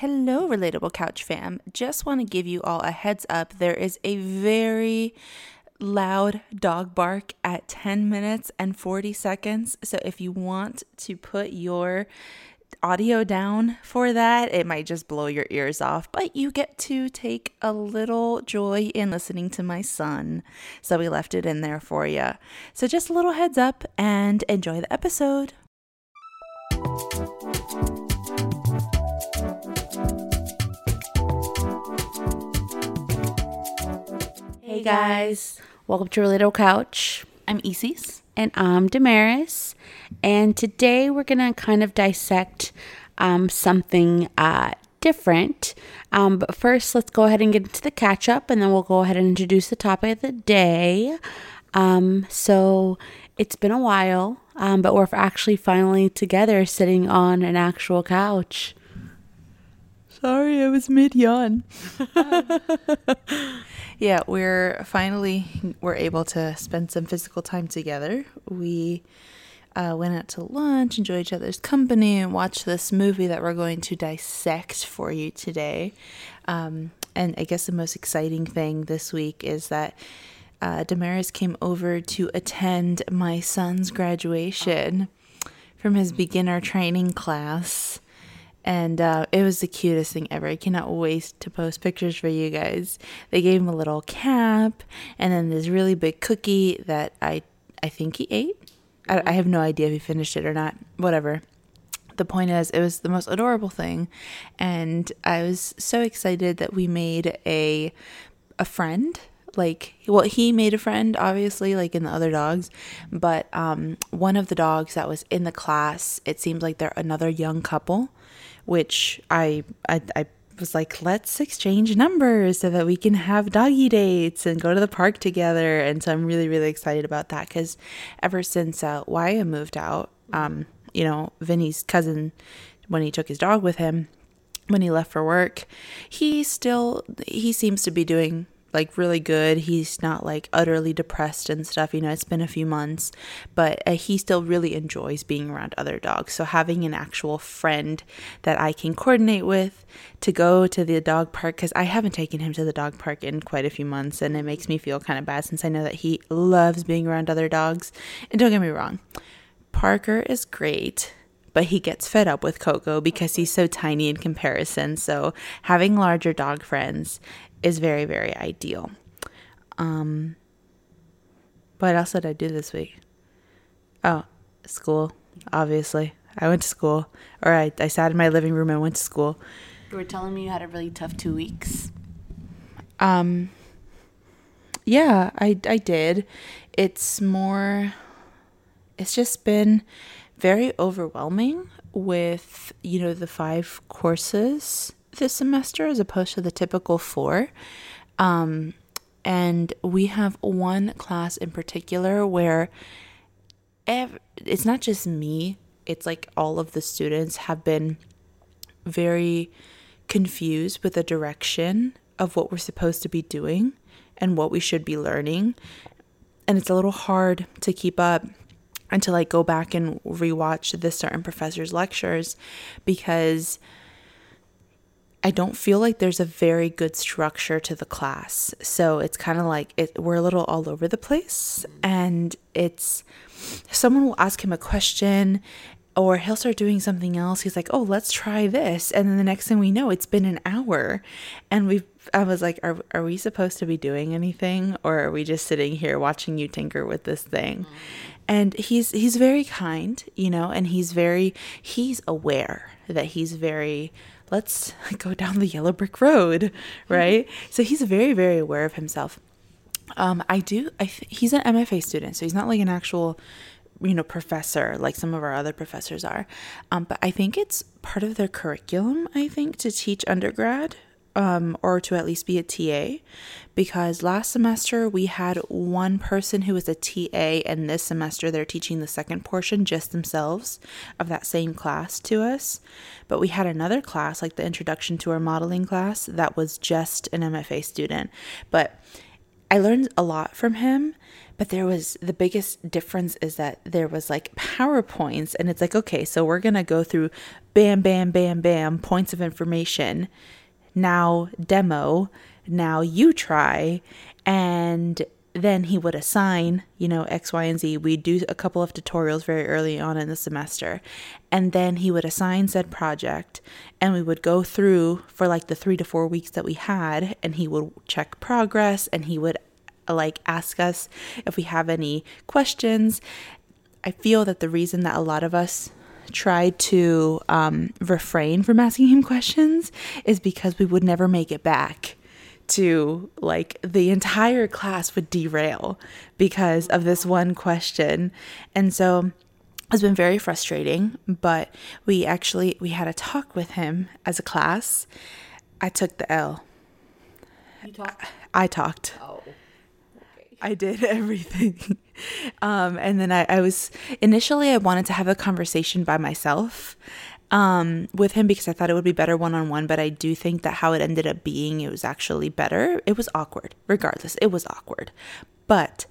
Hello, Relatable Couch fam. Just want to give you all a heads up. There is a very loud dog bark at 10 minutes and 40 seconds. So if you want to put your audio down for that, it might just blow your ears off, but you get to take a little joy in listening to my son. So we left it in there for you. So just a little heads up and enjoy the episode. Guys, welcome to Relatable Couch. I'm Isis. And I'm Damaris. And today we're going to kind of dissect um, something uh, different. Um, but first, let's go ahead and get into the catch up, and then we'll go ahead and introduce the topic of the day. Um, so it's been a while, um, but we're actually finally together sitting on an actual couch. Sorry, I was mid yawn. yeah, we're finally we're able to spend some physical time together. We uh, went out to lunch, enjoy each other's company, and watch this movie that we're going to dissect for you today. Um, and I guess the most exciting thing this week is that uh, Damaris came over to attend my son's graduation from his beginner training class and uh, it was the cutest thing ever. I cannot wait to post pictures for you guys. They gave him a little cap and then this really big cookie that I I think he ate. I, I have no idea if he finished it or not. Whatever. The point is, it was the most adorable thing, and I was so excited that we made a a friend like well he made a friend obviously like in the other dogs but um one of the dogs that was in the class it seems like they're another young couple which I, I, I was like, let's exchange numbers so that we can have doggy dates and go to the park together. And so I'm really, really excited about that because ever since uh, Wyatt moved out, um, you know, Vinny's cousin, when he took his dog with him, when he left for work, he still he seems to be doing like really good. He's not like utterly depressed and stuff. You know, it's been a few months, but uh, he still really enjoys being around other dogs. So having an actual friend that I can coordinate with to go to the dog park because I haven't taken him to the dog park in quite a few months, and it makes me feel kind of bad since I know that he loves being around other dogs. And don't get me wrong, Parker is great but he gets fed up with Coco because he's so tiny in comparison. So having larger dog friends is very, very ideal. Um, what else did I do this week? Oh, school, obviously. I went to school, or I, I sat in my living room and went to school. You were telling me you had a really tough two weeks. Um, yeah, I, I did. It's more, it's just been very overwhelming with, you know, the five courses this semester as opposed to the typical four. Um, and we have one class in particular where ev- it's not just me, it's like all of the students have been very confused with the direction of what we're supposed to be doing and what we should be learning. And it's a little hard to keep up and to like go back and rewatch this certain professor's lectures because I don't feel like there's a very good structure to the class. So it's kind of like it, we're a little all over the place. And it's someone will ask him a question or he'll start doing something else. He's like, oh, let's try this. And then the next thing we know, it's been an hour. And we've, I was like, are, are we supposed to be doing anything? Or are we just sitting here watching you tinker with this thing? And he's, he's very kind, you know, and he's very, he's aware that he's very, let's go down the yellow brick road, right? So he's very, very aware of himself. Um, I do. I th- he's an MFA student, so he's not like an actual, you know, professor like some of our other professors are. Um, but I think it's part of their curriculum. I think to teach undergrad um, or to at least be a TA because last semester we had one person who was a TA, and this semester they're teaching the second portion just themselves of that same class to us. But we had another class, like the introduction to our modeling class, that was just an MFA student. But I learned a lot from him but there was the biggest difference is that there was like PowerPoints, and it's like, okay, so we're gonna go through bam, bam, bam, bam, points of information. Now demo, now you try. And then he would assign, you know, X, Y, and Z. We'd do a couple of tutorials very early on in the semester. And then he would assign said project and we would go through for like the three to four weeks that we had and he would check progress and he would like ask us if we have any questions. I feel that the reason that a lot of us tried to um, refrain from asking him questions is because we would never make it back to like the entire class would derail because of this one question. And so it's been very frustrating, but we actually we had a talk with him as a class. I took the L. You talk. I talked. Oh. I did everything. Um, and then I, I was initially I wanted to have a conversation by myself um, with him because I thought it would be better one on one. But I do think that how it ended up being, it was actually better. It was awkward, regardless. It was awkward, but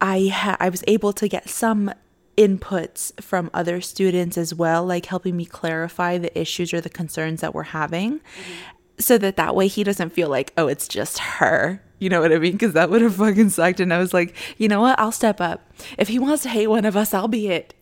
I ha- I was able to get some inputs from other students as well, like helping me clarify the issues or the concerns that we're having, mm-hmm. so that that way he doesn't feel like oh it's just her. You know what I mean? Because that would have fucking sucked. And I was like, you know what? I'll step up. If he wants to hate one of us, I'll be it.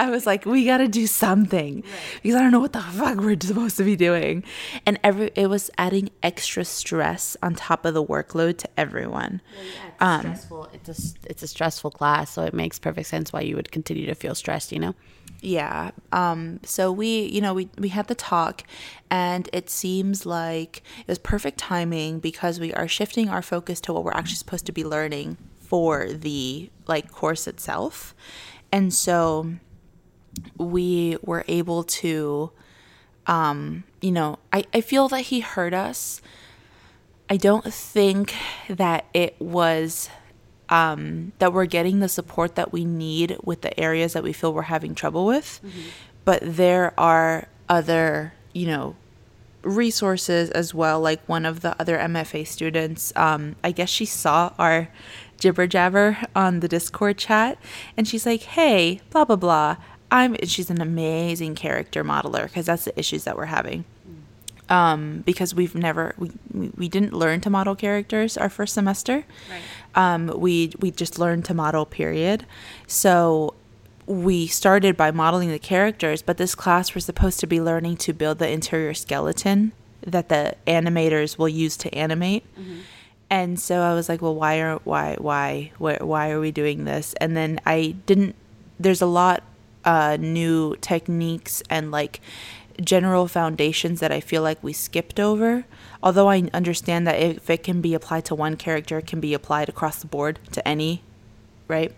I was like, we got to do something because I don't know what the fuck we're supposed to be doing. And every it was adding extra stress on top of the workload to everyone. Well, yeah, it's um, stressful. It's a it's a stressful class, so it makes perfect sense why you would continue to feel stressed. You know. Yeah. Um, so we, you know, we, we had the talk and it seems like it was perfect timing because we are shifting our focus to what we're actually supposed to be learning for the like course itself. And so we were able to um, you know, I, I feel that he heard us. I don't think that it was um, that we're getting the support that we need with the areas that we feel we're having trouble with. Mm-hmm. But there are other, you know, resources as well. Like one of the other MFA students, um, I guess she saw our jibber jabber on the Discord chat and she's like, hey, blah, blah, blah. I'm she's an amazing character modeler because that's the issues that we're having. Um, because we've never we, we didn't learn to model characters our first semester. Right. Um, we we just learned to model period. So we started by modeling the characters, but this class we're supposed to be learning to build the interior skeleton that the animators will use to animate. Mm-hmm. And so I was like, well, why are why why why why are we doing this? And then I didn't. There's a lot uh, new techniques and like general foundations that I feel like we skipped over. Although I understand that if it can be applied to one character, it can be applied across the board to any, right?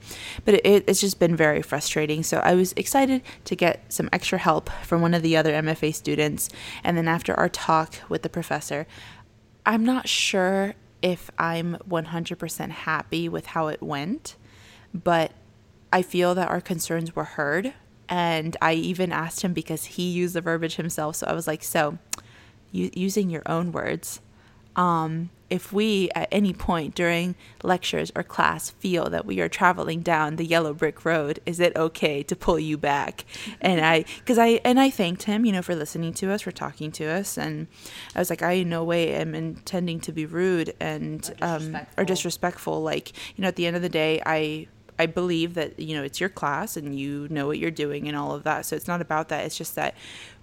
But it, it's just been very frustrating. So I was excited to get some extra help from one of the other MFA students. And then after our talk with the professor, I'm not sure if I'm 100% happy with how it went, but I feel that our concerns were heard. And I even asked him because he used the verbiage himself. So I was like, so using your own words, um, if we at any point during lectures or class feel that we are traveling down the yellow brick road is it okay to pull you back and i because i and i thanked him you know for listening to us for talking to us and i was like i in no way am intending to be rude and or disrespectful. Um, or disrespectful like you know at the end of the day i I believe that you know it's your class and you know what you're doing and all of that. So it's not about that. It's just that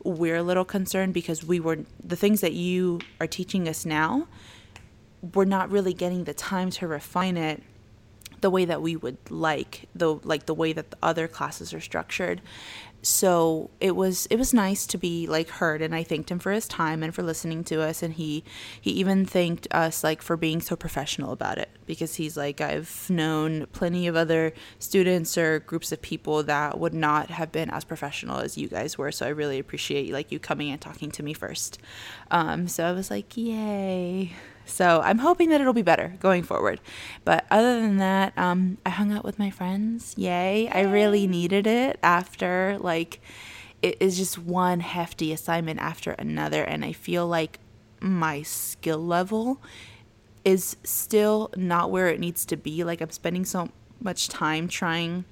we're a little concerned because we were the things that you are teaching us now. We're not really getting the time to refine it the way that we would like, the like the way that the other classes are structured so it was it was nice to be like heard and i thanked him for his time and for listening to us and he he even thanked us like for being so professional about it because he's like i've known plenty of other students or groups of people that would not have been as professional as you guys were so i really appreciate like you coming and talking to me first. Um so i was like yay so I'm hoping that it'll be better going forward. But other than that, um, I hung out with my friends. Yay. I really needed it after, like, it is just one hefty assignment after another. And I feel like my skill level is still not where it needs to be. Like, I'm spending so much time trying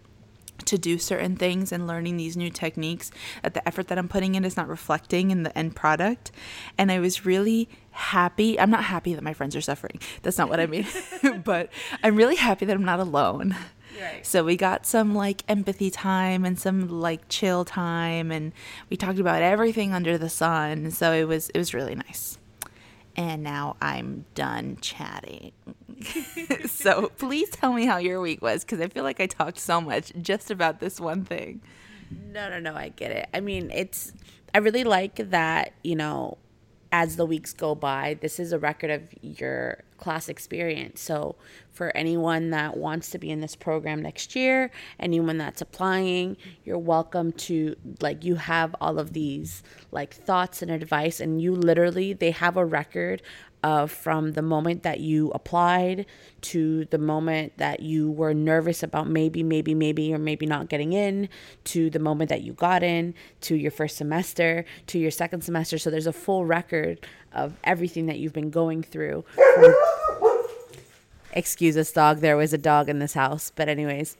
to do certain things and learning these new techniques that the effort that I'm putting in is not reflecting in the end product. And I was really happy. I'm not happy that my friends are suffering. That's not what I mean. but I'm really happy that I'm not alone. Right. So we got some like empathy time and some like chill time and we talked about everything under the sun. So it was it was really nice. And now I'm done chatting. so please tell me how your week was because I feel like I talked so much just about this one thing. No, no, no, I get it. I mean, it's I really like that, you know, as the weeks go by, this is a record of your class experience. So, for anyone that wants to be in this program next year, anyone that's applying, you're welcome to like you have all of these like thoughts and advice and you literally they have a record uh, from the moment that you applied to the moment that you were nervous about maybe, maybe, maybe, or maybe not getting in, to the moment that you got in, to your first semester, to your second semester. So there's a full record of everything that you've been going through. Excuse us, dog. There was a dog in this house. But, anyways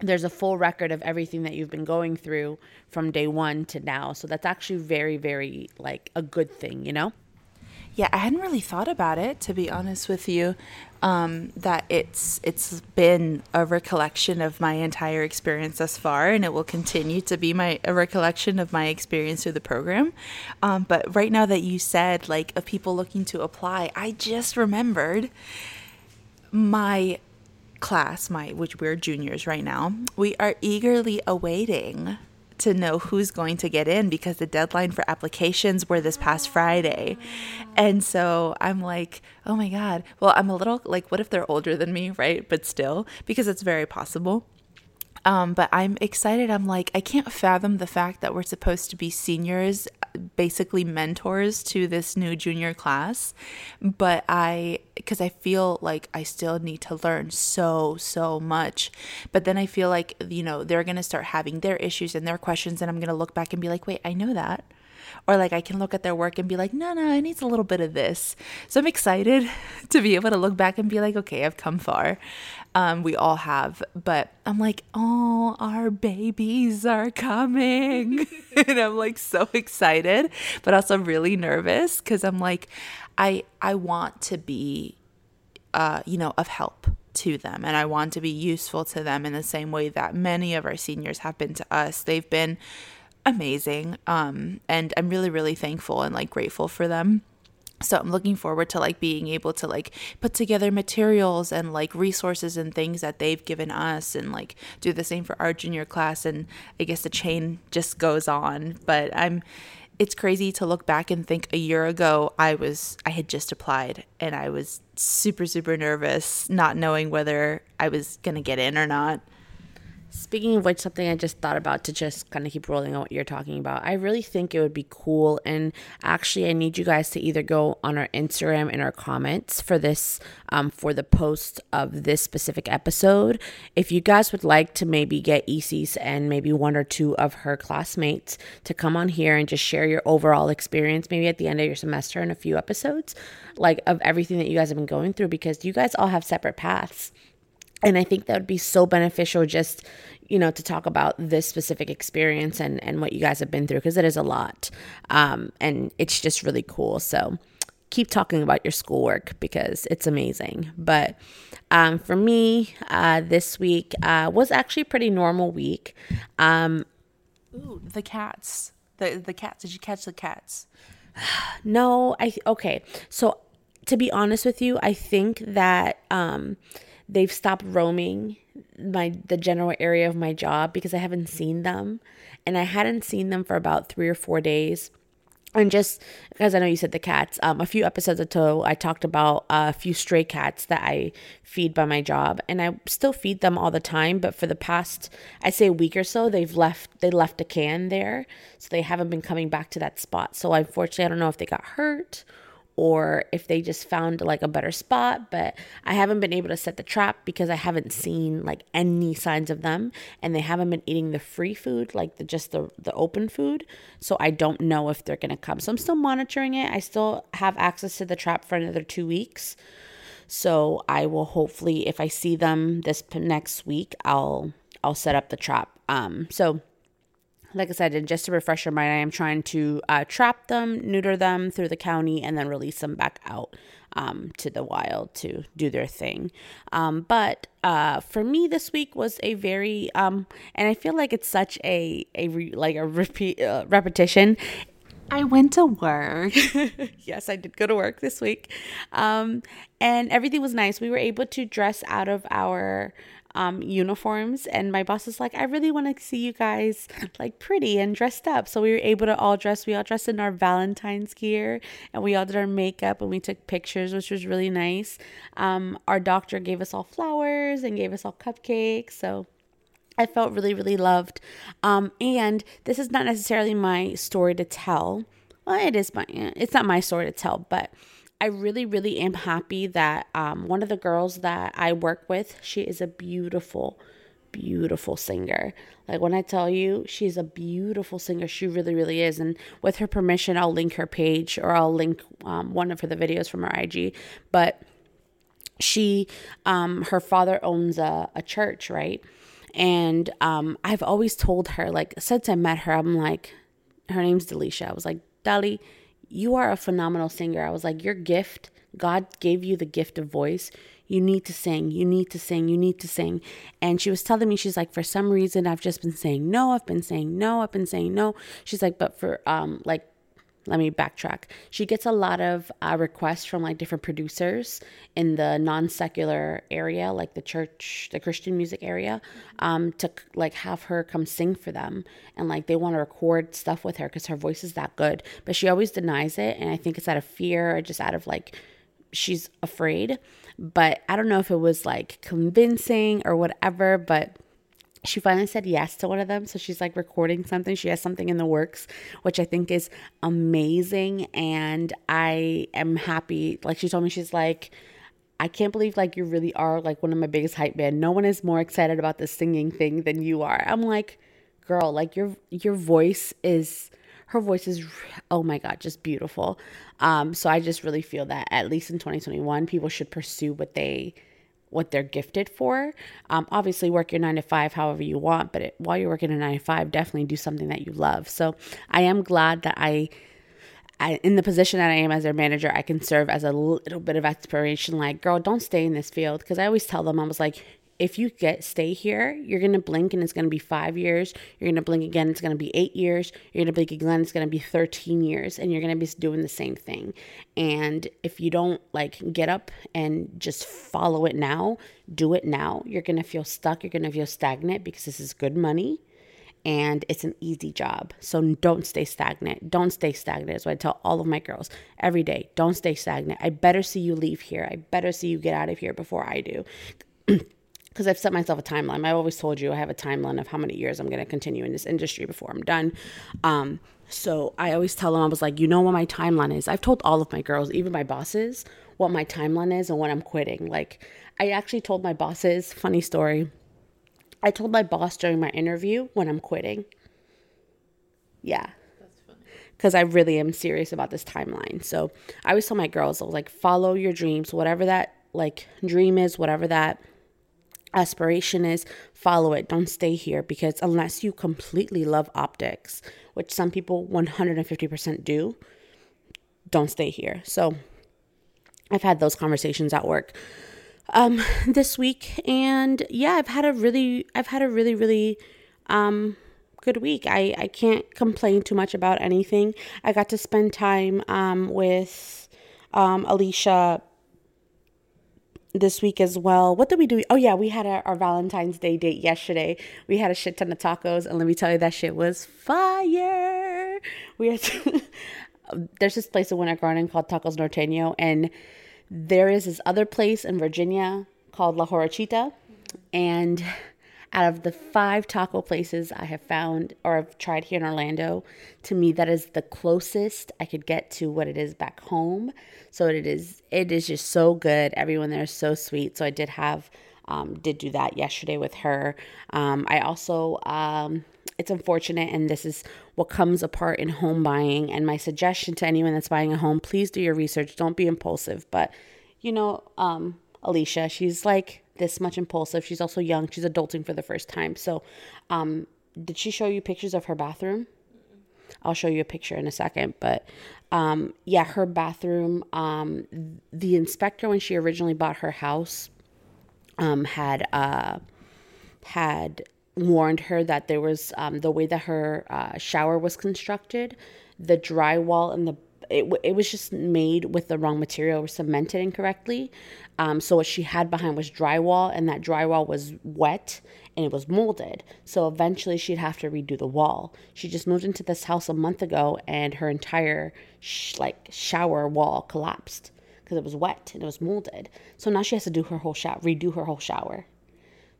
there's a full record of everything that you've been going through from day one to now. So that's actually very, very like a good thing, you know? Yeah, I hadn't really thought about it to be honest with you. Um, that it's it's been a recollection of my entire experience thus far, and it will continue to be my a recollection of my experience through the program. Um, but right now that you said like of people looking to apply, I just remembered my class, my which we're juniors right now. We are eagerly awaiting to know who's going to get in because the deadline for applications were this past Friday. And so I'm like, oh my God. Well, I'm a little like, what if they're older than me, right? But still, because it's very possible. Um, but I'm excited. I'm like, I can't fathom the fact that we're supposed to be seniors, basically mentors to this new junior class. But I, because I feel like I still need to learn so, so much. But then I feel like, you know, they're going to start having their issues and their questions. And I'm going to look back and be like, wait, I know that. Or like I can look at their work and be like, no, no, it needs a little bit of this. So I'm excited to be able to look back and be like, okay, I've come far. Um, we all have, but I'm like, oh, our babies are coming. and I'm like so excited, but also really nervous because I'm like, I I want to be uh, you know, of help to them and I want to be useful to them in the same way that many of our seniors have been to us. They've been amazing. Um, and I'm really, really thankful and like grateful for them. So I'm looking forward to like being able to like put together materials and like resources and things that they've given us and like do the same for our junior class and I guess the chain just goes on. But I'm it's crazy to look back and think a year ago I was I had just applied and I was super super nervous not knowing whether I was going to get in or not. Speaking of which, something I just thought about to just kind of keep rolling on what you're talking about. I really think it would be cool. And actually, I need you guys to either go on our Instagram in our comments for this, um, for the post of this specific episode. If you guys would like to maybe get Isis and maybe one or two of her classmates to come on here and just share your overall experience, maybe at the end of your semester in a few episodes, like of everything that you guys have been going through, because you guys all have separate paths and I think that would be so beneficial just, you know, to talk about this specific experience and, and what you guys have been through because it is a lot. Um, and it's just really cool. So keep talking about your schoolwork because it's amazing. But um, for me, uh, this week uh, was actually a pretty normal week. Um, Ooh, the cats. The, the cats. Did you catch the cats? no, I, okay. So to be honest with you, I think that, um, they've stopped roaming my the general area of my job because I haven't seen them and I hadn't seen them for about 3 or 4 days. And just because I know you said the cats, um, a few episodes ago, I talked about a few stray cats that I feed by my job, and I still feed them all the time. But for the past, I'd say a week or so, they've left. They left a can there, so they haven't been coming back to that spot. So unfortunately, I don't know if they got hurt or if they just found like a better spot but i haven't been able to set the trap because i haven't seen like any signs of them and they haven't been eating the free food like the just the the open food so i don't know if they're to come. So i'm still monitoring it. I still have access to the trap for another 2 weeks. So i will hopefully if i see them this next week i'll I'll set up the trap. Um, so like I said, and just to refresh your mind, I am trying to uh, trap them, neuter them through the county, and then release them back out um, to the wild to do their thing. Um, but uh, for me, this week was a very, um, and I feel like it's such a a re, like a repeat uh, repetition. I went to work. yes, I did go to work this week, um, and everything was nice. We were able to dress out of our um, uniforms. And my boss was like, I really want to see you guys like pretty and dressed up. So we were able to all dress. We all dressed in our Valentine's gear and we all did our makeup and we took pictures, which was really nice. Um, our doctor gave us all flowers and gave us all cupcakes. So I felt really, really loved. Um, and this is not necessarily my story to tell. Well, it is my, it's not my story to tell, but I really, really am happy that um, one of the girls that I work with, she is a beautiful, beautiful singer. Like when I tell you she's a beautiful singer, she really, really is. And with her permission, I'll link her page or I'll link um, one of her the videos from her IG. But she, um, her father owns a, a church, right? And um, I've always told her, like, since I met her, I'm like, her name's Delisha. I was like, Dali, you are a phenomenal singer. I was like, your gift, God gave you the gift of voice. You need to sing. You need to sing. You need to sing. And she was telling me, she's like, for some reason, I've just been saying no. I've been saying no. I've been saying no. She's like, but for um, like let me backtrack. She gets a lot of uh, requests from like different producers in the non secular area, like the church, the Christian music area, um, to like have her come sing for them. And like they want to record stuff with her because her voice is that good. But she always denies it. And I think it's out of fear or just out of like, she's afraid. But I don't know if it was like convincing or whatever, but she finally said yes to one of them. So she's like recording something. She has something in the works, which I think is amazing. And I am happy. Like she told me, she's like, I can't believe like you really are like one of my biggest hype man. No one is more excited about this singing thing than you are. I'm like, girl, like your your voice is her voice is oh my god, just beautiful. Um so I just really feel that at least in 2021 people should pursue what they what they're gifted for. Um, obviously, work your nine to five however you want, but it, while you're working a nine to five, definitely do something that you love. So I am glad that I, I, in the position that I am as their manager, I can serve as a little bit of inspiration. Like, girl, don't stay in this field because I always tell them I was like, if you get stay here, you're gonna blink and it's gonna be five years. You're gonna blink again, it's gonna be eight years. You're gonna blink again, it's gonna be 13 years, and you're gonna be doing the same thing. And if you don't like get up and just follow it now, do it now, you're gonna feel stuck, you're gonna feel stagnant because this is good money and it's an easy job. So don't stay stagnant. Don't stay stagnant. So I tell all of my girls every day, don't stay stagnant. I better see you leave here. I better see you get out of here before I do. because I've set myself a timeline. I've always told you I have a timeline of how many years I'm going to continue in this industry before I'm done. Um, so I always tell them, I was like, you know what my timeline is? I've told all of my girls, even my bosses, what my timeline is and when I'm quitting. Like, I actually told my bosses, funny story. I told my boss during my interview when I'm quitting. Yeah. That's funny. Because I really am serious about this timeline. So I always tell my girls, I was like, follow your dreams, whatever that like dream is, whatever that aspiration is, follow it. Don't stay here because unless you completely love optics, which some people 150% do, don't stay here. So I've had those conversations at work um this week and yeah, I've had a really I've had a really really um good week. I I can't complain too much about anything. I got to spend time um with um Alicia this week as well. What did we do? Oh yeah, we had our, our, Valentine's Day date yesterday. We had a shit ton of tacos, and let me tell you, that shit was fire. We had to, there's this place in Winter Garden called Tacos Norteño, and there is this other place in Virginia called La Horachita, and out of the five taco places I have found or have tried here in Orlando, to me that is the closest I could get to what it is back home. So it is it is just so good. Everyone there is so sweet. So I did have um, did do that yesterday with her. Um, I also um, it's unfortunate, and this is what comes apart in home buying. And my suggestion to anyone that's buying a home: please do your research. Don't be impulsive. But you know, um, Alicia, she's like this much impulsive. She's also young. She's adulting for the first time. So, um, did she show you pictures of her bathroom? I'll show you a picture in a second, but um, yeah, her bathroom. Um, the inspector, when she originally bought her house, um, had uh, had warned her that there was um, the way that her uh, shower was constructed, the drywall and the it, it was just made with the wrong material or cemented incorrectly. Um, so what she had behind was drywall, and that drywall was wet and it was molded. So eventually she'd have to redo the wall. She just moved into this house a month ago, and her entire sh- like shower wall collapsed because it was wet and it was molded. So now she has to do her whole shower, redo her whole shower.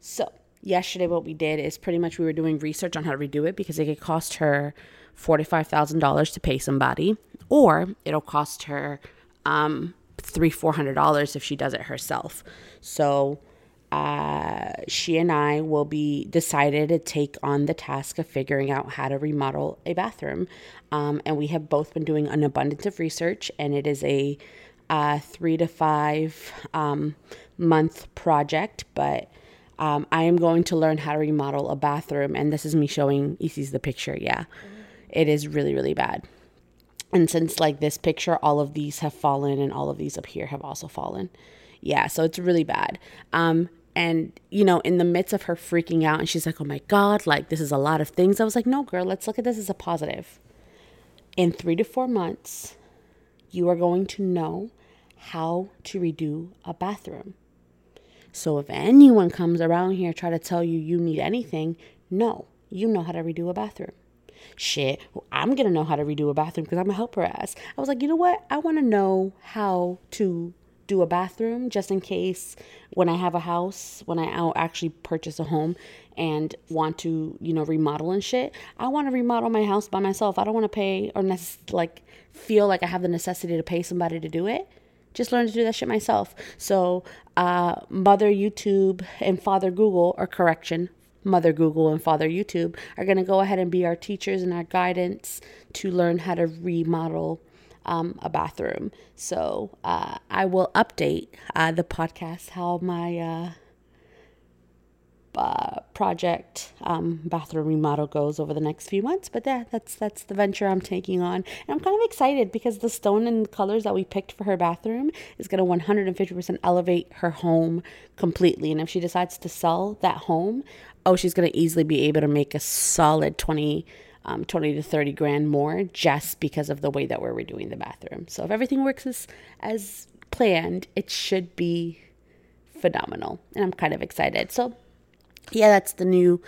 So yesterday, what we did is pretty much we were doing research on how to redo it because it could cost her forty-five thousand dollars to pay somebody, or it'll cost her um, three, four hundred dollars if she does it herself. So uh, she and I will be decided to take on the task of figuring out how to remodel a bathroom. Um, and we have both been doing an abundance of research, and it is a uh, three to five um, month project. But um, I am going to learn how to remodel a bathroom, and this is me showing Isis the picture. Yeah, it is really, really bad. And since like this picture, all of these have fallen, and all of these up here have also fallen. Yeah so it's really bad. Um and you know in the midst of her freaking out and she's like oh my god like this is a lot of things i was like no girl let's look at this as a positive. In three to four months you are going to know how to redo a bathroom. So if anyone comes around here try to tell you you need anything no you know how to redo a bathroom shit i'm gonna know how to redo a bathroom because i'm a helper ass i was like you know what i want to know how to do a bathroom just in case when I have a house, when I actually purchase a home and want to, you know, remodel and shit. I want to remodel my house by myself. I don't want to pay or necess- like feel like I have the necessity to pay somebody to do it. Just learn to do that shit myself. So, uh, Mother YouTube and Father Google, or correction, Mother Google and Father YouTube, are going to go ahead and be our teachers and our guidance to learn how to remodel um, a bathroom. So uh, I will update uh, the podcast how my uh, uh, project um, bathroom remodel goes over the next few months. But yeah, that's that's the venture I'm taking on, and I'm kind of excited because the stone and colors that we picked for her bathroom is going to 150% elevate her home completely. And if she decides to sell that home, oh, she's going to easily be able to make a solid 20 um, 20 to 30 grand more just because of the way that we're redoing the bathroom. So if everything works as, as planned, it should be phenomenal. And I'm kind of excited. So yeah, that's the new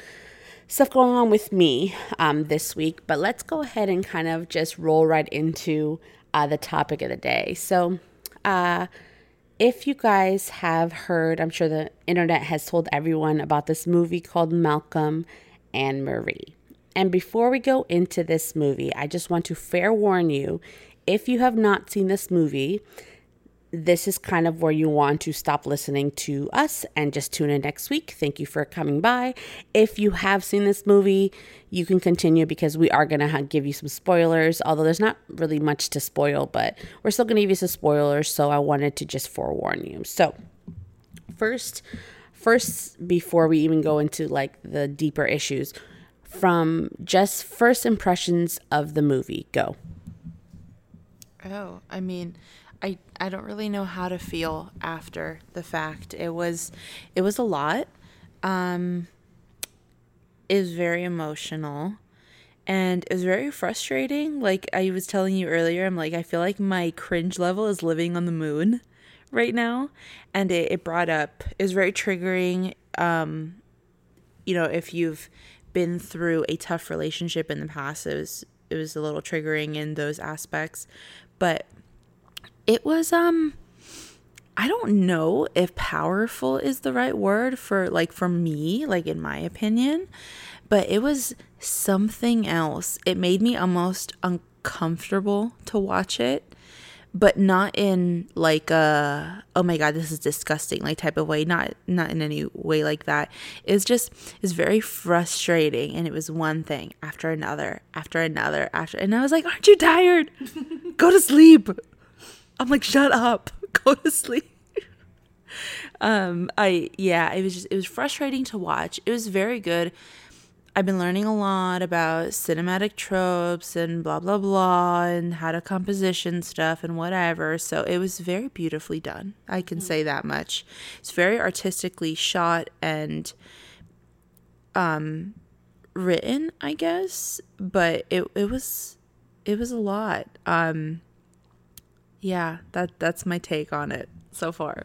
stuff going on with me um, this week. But let's go ahead and kind of just roll right into uh, the topic of the day. So, uh, if you guys have heard, I'm sure the internet has told everyone about this movie called Malcolm and Marie. And before we go into this movie, I just want to fair warn you if you have not seen this movie, this is kind of where you want to stop listening to us and just tune in next week. Thank you for coming by. If you have seen this movie, you can continue because we are going to give you some spoilers, although there's not really much to spoil, but we're still going to give you some spoilers. So I wanted to just forewarn you. So, first, first, before we even go into like the deeper issues, from just first impressions of the movie. Go. Oh, I mean, I I don't really know how to feel after the fact. It was it was a lot. Um it was very emotional and it was very frustrating. Like I was telling you earlier, I'm like I feel like my cringe level is living on the moon right now and it, it brought up it was very triggering um you know if you've been through a tough relationship in the past, it was it was a little triggering in those aspects. But it was um I don't know if powerful is the right word for like for me, like in my opinion, but it was something else. It made me almost uncomfortable to watch it but not in like a oh my god this is disgusting like type of way. Not not in any way like that. It's just it's very frustrating and it was one thing after another after another after and i was like aren't you tired? Go to sleep i'm like shut up go to sleep um, I yeah, it was just it was frustrating to watch. It was very good. I've been learning a lot about cinematic tropes and blah blah blah and how to composition stuff and whatever. So it was very beautifully done. I can say that much. It's very artistically shot and um written, I guess, but it it was it was a lot. Um yeah, that that's my take on it so far.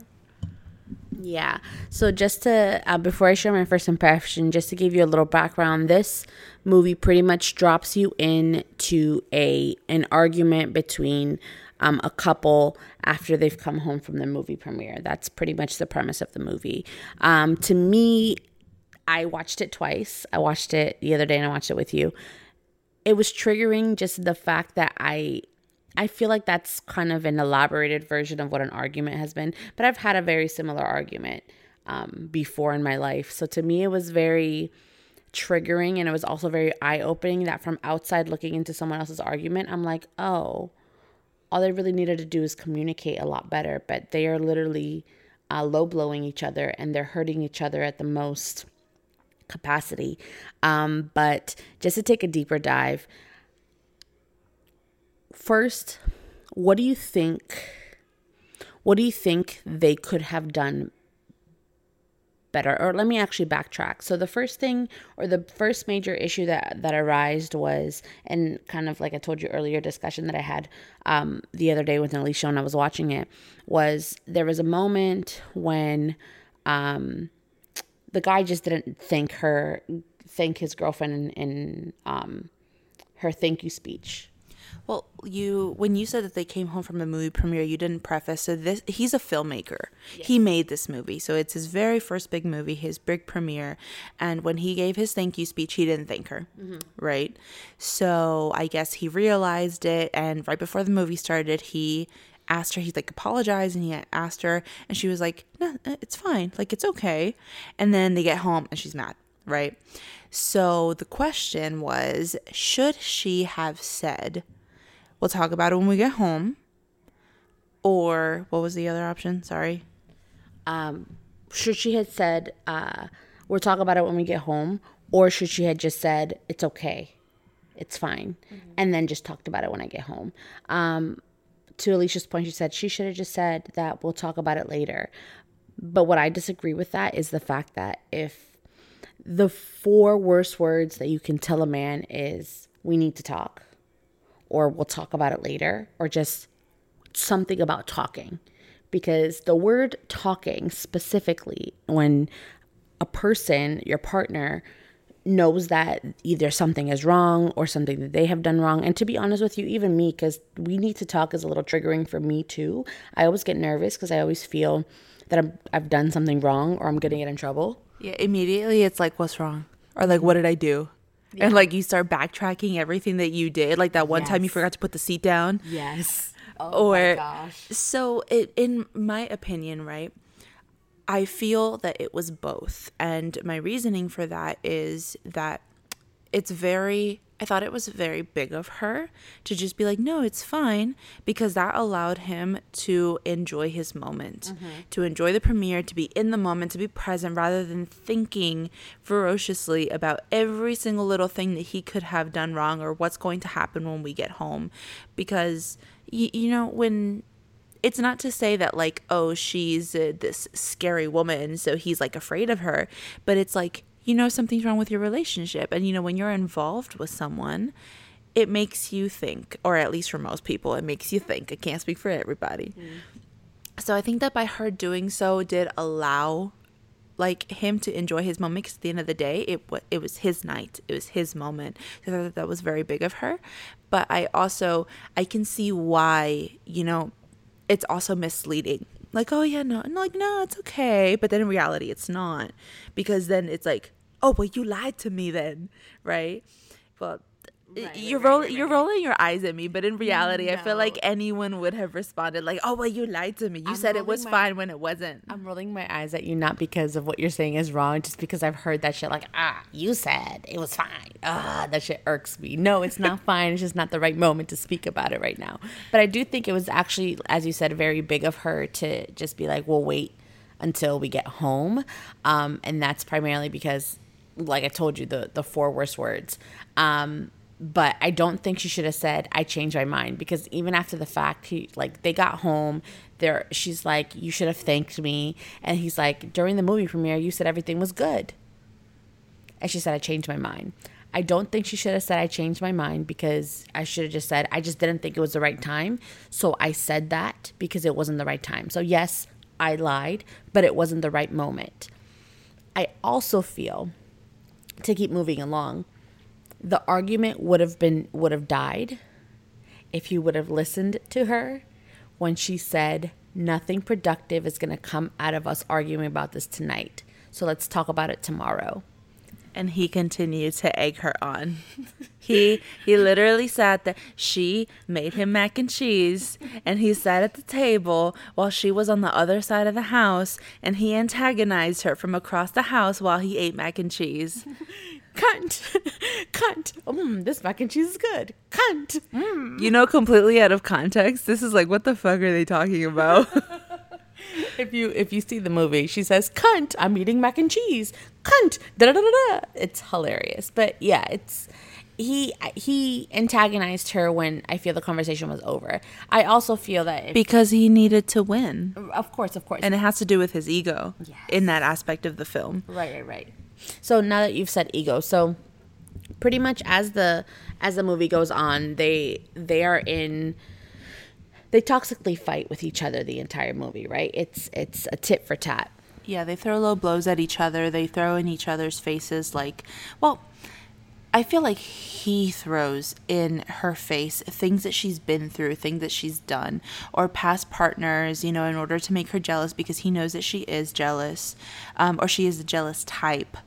Yeah. So just to uh, before I share my first impression, just to give you a little background, this movie pretty much drops you into a an argument between um, a couple after they've come home from the movie premiere. That's pretty much the premise of the movie. Um, to me, I watched it twice. I watched it the other day and I watched it with you. It was triggering just the fact that I I feel like that's kind of an elaborated version of what an argument has been, but I've had a very similar argument um, before in my life. So to me, it was very triggering and it was also very eye opening that from outside looking into someone else's argument, I'm like, oh, all they really needed to do is communicate a lot better, but they are literally uh, low blowing each other and they're hurting each other at the most capacity. Um, but just to take a deeper dive, first, what do you think? What do you think they could have done better? Or let me actually backtrack. So the first thing, or the first major issue that that arose was, and kind of like I told you earlier, discussion that I had um, the other day with Alicia when I was watching it, was there was a moment when um, the guy just didn't thank her, thank his girlfriend in, in um, her thank you speech well, you when you said that they came home from the movie premiere, you didn't preface. So this he's a filmmaker. Yes. He made this movie, so it's his very first big movie, his big premiere. And when he gave his thank you speech, he didn't thank her, mm-hmm. right? So I guess he realized it, and right before the movie started, he asked her. He's like apologized, and he asked her, and she was like, "No, it's fine. Like it's okay." And then they get home, and she's mad, right? So the question was, should she have said? We'll talk about it when we get home. Or what was the other option? Sorry. Um, should she had said, uh, we'll talk about it when we get home, or should she had just said, it's okay, it's fine, mm-hmm. and then just talked about it when I get home? Um, to Alicia's point, she said she should have just said that we'll talk about it later. But what I disagree with that is the fact that if the four worst words that you can tell a man is, we need to talk or we'll talk about it later, or just something about talking. Because the word talking specifically, when a person, your partner, knows that either something is wrong or something that they have done wrong. And to be honest with you, even me, because we need to talk is a little triggering for me too. I always get nervous because I always feel that I'm, I've done something wrong or I'm going to get in trouble. Yeah, immediately it's like, what's wrong? Or like, what did I do? Yeah. And like you start backtracking everything that you did, like that one yes. time you forgot to put the seat down. Yes. Oh or, my gosh. So it, in my opinion, right? I feel that it was both. And my reasoning for that is that it's very I thought it was very big of her to just be like, no, it's fine, because that allowed him to enjoy his moment, mm-hmm. to enjoy the premiere, to be in the moment, to be present, rather than thinking ferociously about every single little thing that he could have done wrong or what's going to happen when we get home. Because, y- you know, when it's not to say that like oh she's uh, this scary woman so he's like afraid of her but it's like you know something's wrong with your relationship. And, you know, when you're involved with someone, it makes you think, or at least for most people, it makes you think. I can't speak for everybody. Mm. So I think that by her doing so did allow like him to enjoy his moment because at the end of the day it it was his night it was his moment so that was very big of her but i also i can see why you know it's also misleading like oh yeah no and like no it's okay but then in reality it's not because then it's like oh well you lied to me then right? Well Right, you're right, you're rolling your eyes at me but in reality no. i feel like anyone would have responded like oh well you lied to me. You I'm said it was my, fine when it wasn't. I'm rolling my eyes at you not because of what you're saying is wrong just because i've heard that shit like ah you said it was fine. Ah that shit irks me. No it's not fine. It's just not the right moment to speak about it right now. But i do think it was actually as you said very big of her to just be like well wait until we get home. Um, and that's primarily because, like I told you, the, the four worst words. Um, but I don't think she should have said I changed my mind because even after the fact, he like they got home. There, she's like, "You should have thanked me," and he's like, "During the movie premiere, you said everything was good," and she said, "I changed my mind." I don't think she should have said I changed my mind because I should have just said I just didn't think it was the right time. So I said that because it wasn't the right time. So yes, I lied, but it wasn't the right moment. I also feel to keep moving along, the argument would have been would have died if you would have listened to her when she said nothing productive is going to come out of us arguing about this tonight. So let's talk about it tomorrow and he continued to egg her on. he he literally sat there. She made him mac and cheese, and he sat at the table while she was on the other side of the house, and he antagonized her from across the house while he ate mac and cheese. Cunt, cunt. Mm, this mac and cheese is good. Cunt. Mm. You know, completely out of context. This is like, what the fuck are they talking about? if you if you see the movie, she says, "Cunt, I'm eating mac and cheese." Cunt, da da da da. It's hilarious, but yeah, it's he he antagonized her when I feel the conversation was over. I also feel that because he needed to win. Of course, of course, and it has to do with his ego yes. in that aspect of the film. Right, right, right. So now that you've said ego, so pretty much as the as the movie goes on, they they are in they toxically fight with each other the entire movie, right? It's it's a tit for tat. Yeah, they throw low blows at each other. They throw in each other's faces like, well, I feel like he throws in her face things that she's been through, things that she's done, or past partners, you know, in order to make her jealous because he knows that she is jealous, um, or she is a jealous type.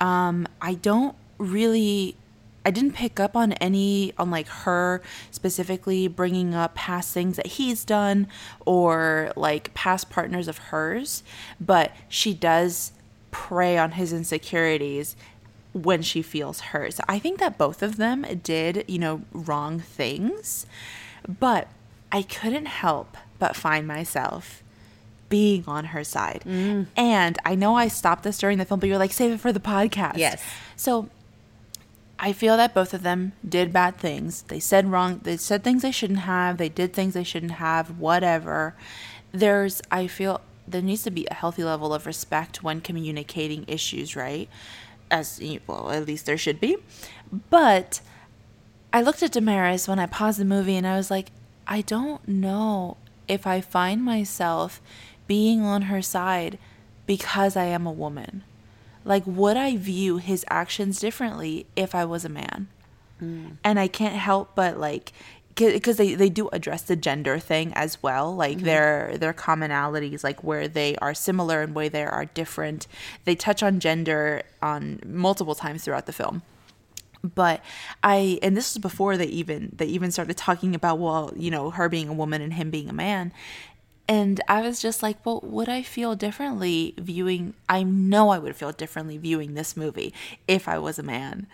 Um, I don't really I didn't pick up on any on like her specifically bringing up past things that he's done or like past partners of hers, but she does prey on his insecurities when she feels hurt. So I think that both of them did, you know, wrong things, but I couldn't help but find myself being on her side. Mm. And I know I stopped this during the film, but you're like, save it for the podcast. Yes. So I feel that both of them did bad things. They said wrong, they said things they shouldn't have, they did things they shouldn't have, whatever. There's, I feel, there needs to be a healthy level of respect when communicating issues, right? As, well, at least there should be. But I looked at Damaris when I paused the movie and I was like, I don't know if I find myself being on her side because I am a woman. Like, would I view his actions differently if I was a man? Mm. And I can't help but like because they, they do address the gender thing as well like mm-hmm. their their commonalities like where they are similar and where they are different they touch on gender on multiple times throughout the film but i and this was before they even they even started talking about well you know her being a woman and him being a man and I was just like, well, would I feel differently viewing? I know I would feel differently viewing this movie if I was a man.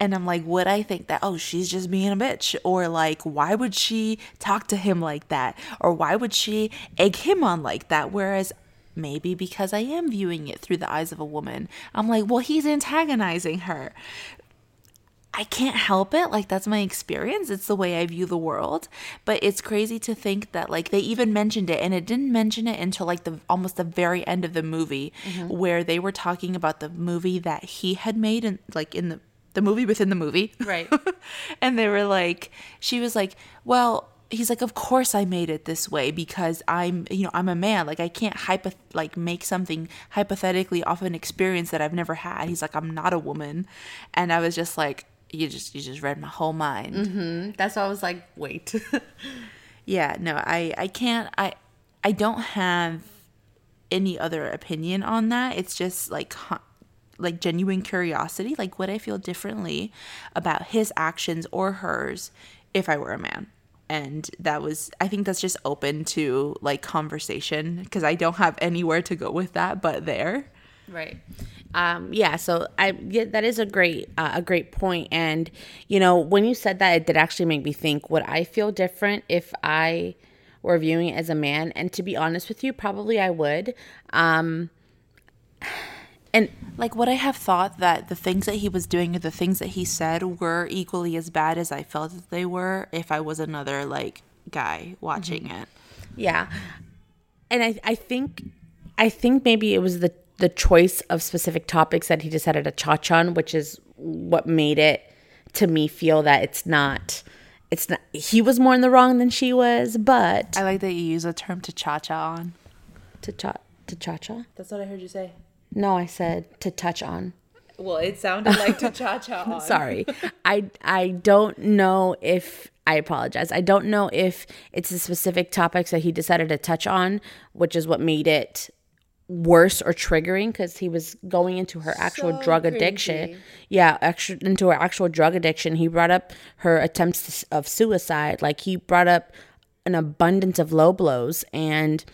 And I'm like, would I think that, oh, she's just being a bitch? Or like, why would she talk to him like that? Or why would she egg him on like that? Whereas maybe because I am viewing it through the eyes of a woman, I'm like, well, he's antagonizing her. I can't help it. Like, that's my experience. It's the way I view the world. But it's crazy to think that, like, they even mentioned it, and it didn't mention it until, like, the almost the very end of the movie, mm-hmm. where they were talking about the movie that he had made, and like, in the the movie within the movie. Right. and they were like, she was like, well, he's like of course i made it this way because i'm you know i'm a man like i can't hypo like make something hypothetically off an experience that i've never had he's like i'm not a woman and i was just like you just you just read my whole mind. Mm-hmm. That's why I was like, wait. yeah, no, I I can't. I I don't have any other opinion on that. It's just like like genuine curiosity. Like, would I feel differently about his actions or hers if I were a man? And that was, I think that's just open to like conversation because I don't have anywhere to go with that but there. Right um, yeah, so I yeah, that is a great uh, a great point, and you know when you said that, it did actually make me think: Would I feel different if I were viewing it as a man. And to be honest with you, probably I would. Um, and Like, would I have thought that the things that he was doing or the things that he said were equally as bad as I felt that they were if I was another, like, guy watching it? Yeah. And I, I think I think maybe it was the the choice of specific topics that he decided to touch on, which is what made it to me feel that it's not it's not he was more in the wrong than she was, but I like that you use a term to cha cha on. to cha to cha cha. That's what I heard you say. No, I said to touch on. Well, it sounded like to cha cha on. Sorry. I I don't know if I apologize. I don't know if it's the specific topics that he decided to touch on, which is what made it worse or triggering because he was going into her actual So drug addiction. Yeah, actual into her actual drug addiction. He brought up her attempts to, of suicide. Like he brought up an abundance of low blows and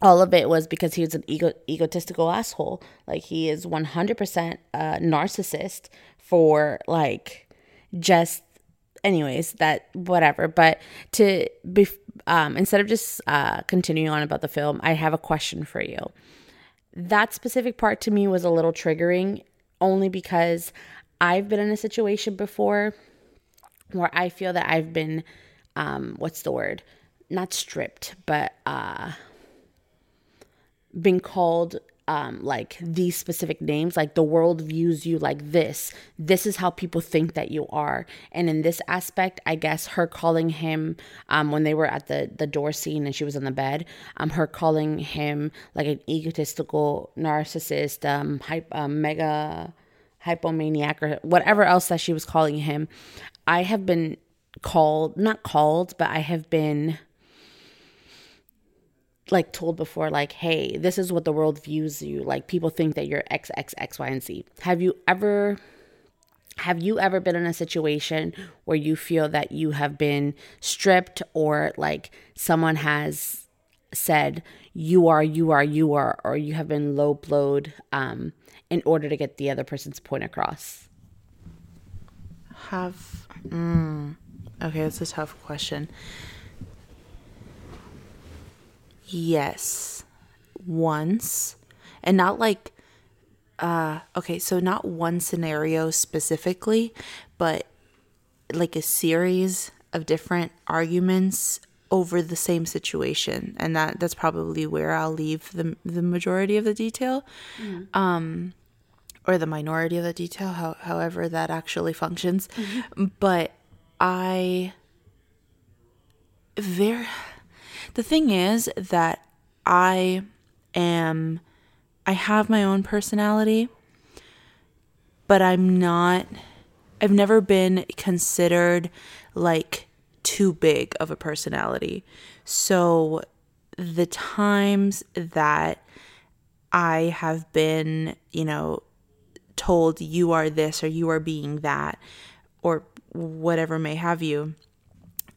all of it was because he was an ego- egotistical asshole. Like he is 100% a narcissist for like just anyways that whatever but to be um instead of just uh continuing on about the film i have a question for you that specific part to me was a little triggering only because i've been in a situation before where i feel that i've been um what's the word? Not stripped but uh been called um, like these specific names, like the world views you like this. This is how people think that you are. And in this aspect, I guess her calling him um, when they were at the the door scene and she was on the bed, um, her calling him like an egotistical narcissist, um, hype, um, mega hypomaniac or whatever else that she was calling him. I have been called, not called, but I have been like told before like hey this is what the world views you like people think that you're x x x y and z have you ever have you ever been in a situation where you feel that you have been stripped or like someone has said you are you are you are or you have been low blowed um in order to get the other person's point across Have. Mm, okay, that's a tough question. Yes. Once. And not like. Uh, okay, so not one scenario specifically, but like a series of different arguments over the same situation and that that's probably where I'll leave the the majority of the detail um or the minority of the detail how, however that actually functions but I very the thing is that I am I have my own personality but I'm not I've never been considered like too big of a personality. So the times that I have been, you know, told you are this or you are being that or whatever may have you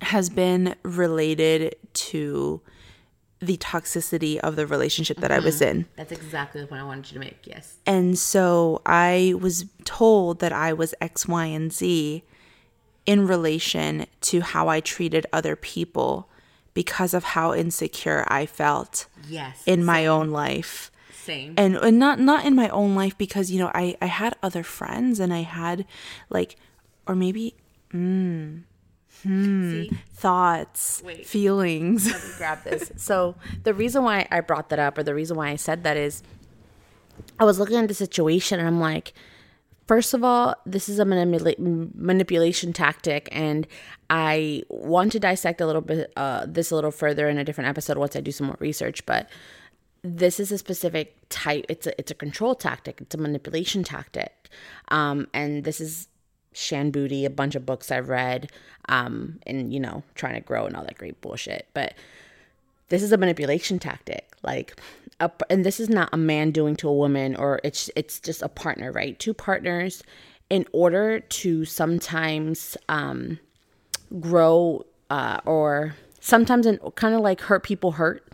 has been related to the toxicity of the relationship that I was in. that's exactly the point i wanted you to make yes And so I was told that I was X, Y, and Z in relation to how I treated other people because of how insecure I felt yes in my own life. same And, and not not in my own life because you know I I had other friends and I had like or maybe mm, hmm, thoughts, Wait. feelings. grab this. So the reason why I brought that up, or the reason why I said that is, I was looking at the situation and I'm like, first of all, this is a manipula- manipulation tactic, and I want to dissect a little bit uh, this a little further in a different episode once I do some more research, but. This is a specific type. It's a it's a control tactic. It's a manipulation tactic, um, and this is Shan Boody, a bunch of books I've read, um, and you know, trying to grow and all that great bullshit. But this is a manipulation tactic. Like a, and this is not a man doing to a woman or it's it's just a partner right? Two partners in order to sometimes um grow uh or sometimes in kind of like hurt people hurt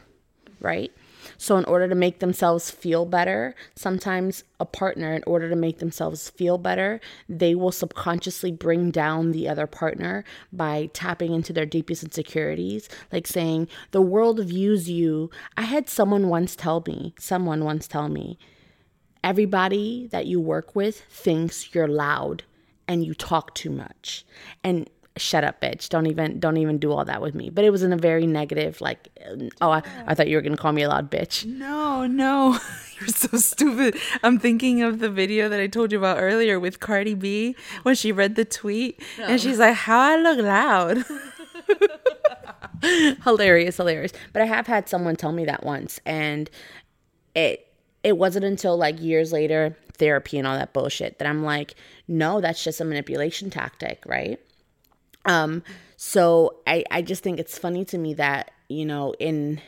right So, in order to make themselves feel better, sometimes a partner, in order to make themselves feel better, they will subconsciously bring down the other partner by tapping into their deepest insecurities, like saying, The world views you. I had someone once tell me, someone once tell me, everybody that you work with thinks you're loud and you talk too much. And shut up bitch don't even don't even do all that with me but it was in a very negative like oh i, I thought you were gonna call me a loud bitch No, no. You're so stupid. I'm thinking of the video that I told you about earlier with Cardi B when she read the tweet and she's like, How I look loud. hilarious hilarious but i have had someone tell me that once and it it wasn't until like years later therapy and all that bullshit that i'm like no that's just a manipulation tactic right um so i i just think it's funny to me that you know in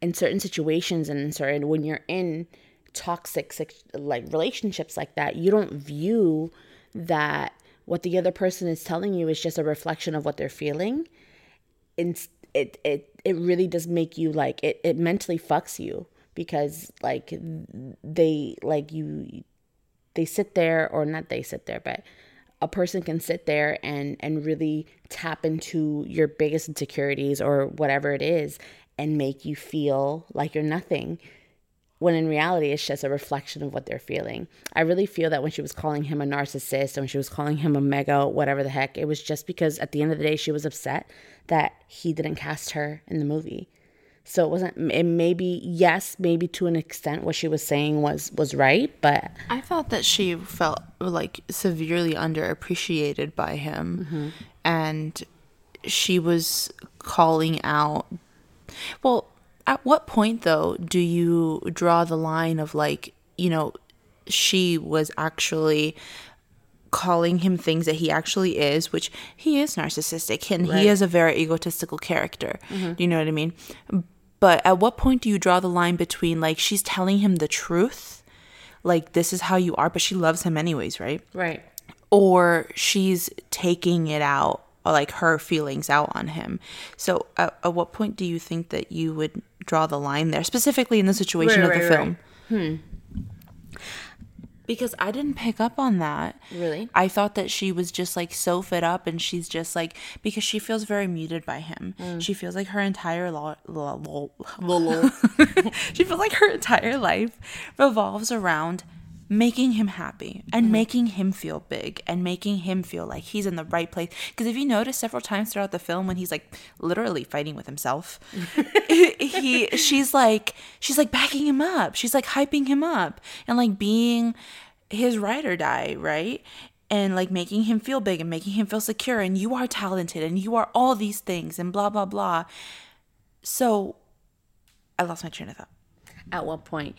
in certain situations and in certain when you're in toxic like relationships like that you don't view that what the other person is telling you is just a reflection of what they're feeling. And it it it really does make you like it it mentally fucks you because like they like you they sit there or not they sit there but a person can sit there and and really tap into your biggest insecurities or whatever it is and make you feel like you're nothing when in reality it's just a reflection of what they're feeling. I really feel that when she was calling him a narcissist and when she was calling him a mega whatever the heck, it was just because at the end of the day she was upset that he didn't cast her in the movie. So it wasn't it maybe yes, maybe to an extent what she was saying was was right, but I felt that she felt like severely underappreciated by him. Mm-hmm. And she was calling out. Well, at what point, though, do you draw the line of like, you know, she was actually calling him things that he actually is, which he is narcissistic and he is a very egotistical character. Mm-hmm. Do you know what I mean? But at what point do you draw the line between like she's telling him the truth, like this is how you are, but she loves him anyways, right? right. Or she's taking it out, or like her feelings out on him. So at, at what point do you think that you would draw the line there, specifically in the situation Right, of the right, film? Hmm. Because I didn't pick up on that. Really? I thought that she was just like so fed up and she's just like because she feels very muted by him. Mm. She feels like her entire lo- lo- lo- she feels like her entire life revolves around making him happy and mm-hmm. making him feel big and making him feel like he's in the right place. Because if you notice several times throughout the film when he's like literally fighting with himself, he she's like she's like backing him up. She's like hyping him up and like being his ride or die, right? And like making him feel big and making him feel secure and you are talented and you are all these things and blah blah blah. So I lost my train of thought. At what point?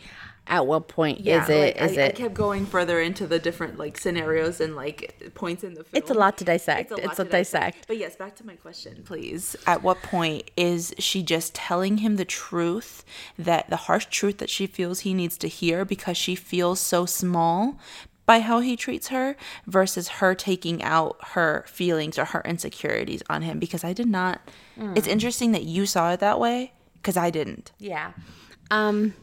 At what point is it? Is I, I it? kept going further into the different like scenarios and like points in the film. It's a lot to dissect. It's a lot It's to a dissect. But yes, back to my question, please. At what point is she just telling him the truth that the harsh truth that she feels he needs to hear because she feels so small by how he treats her versus her taking out her feelings or her insecurities on him because I did not It's interesting that you saw it that way cuz I didn't. Yeah. Um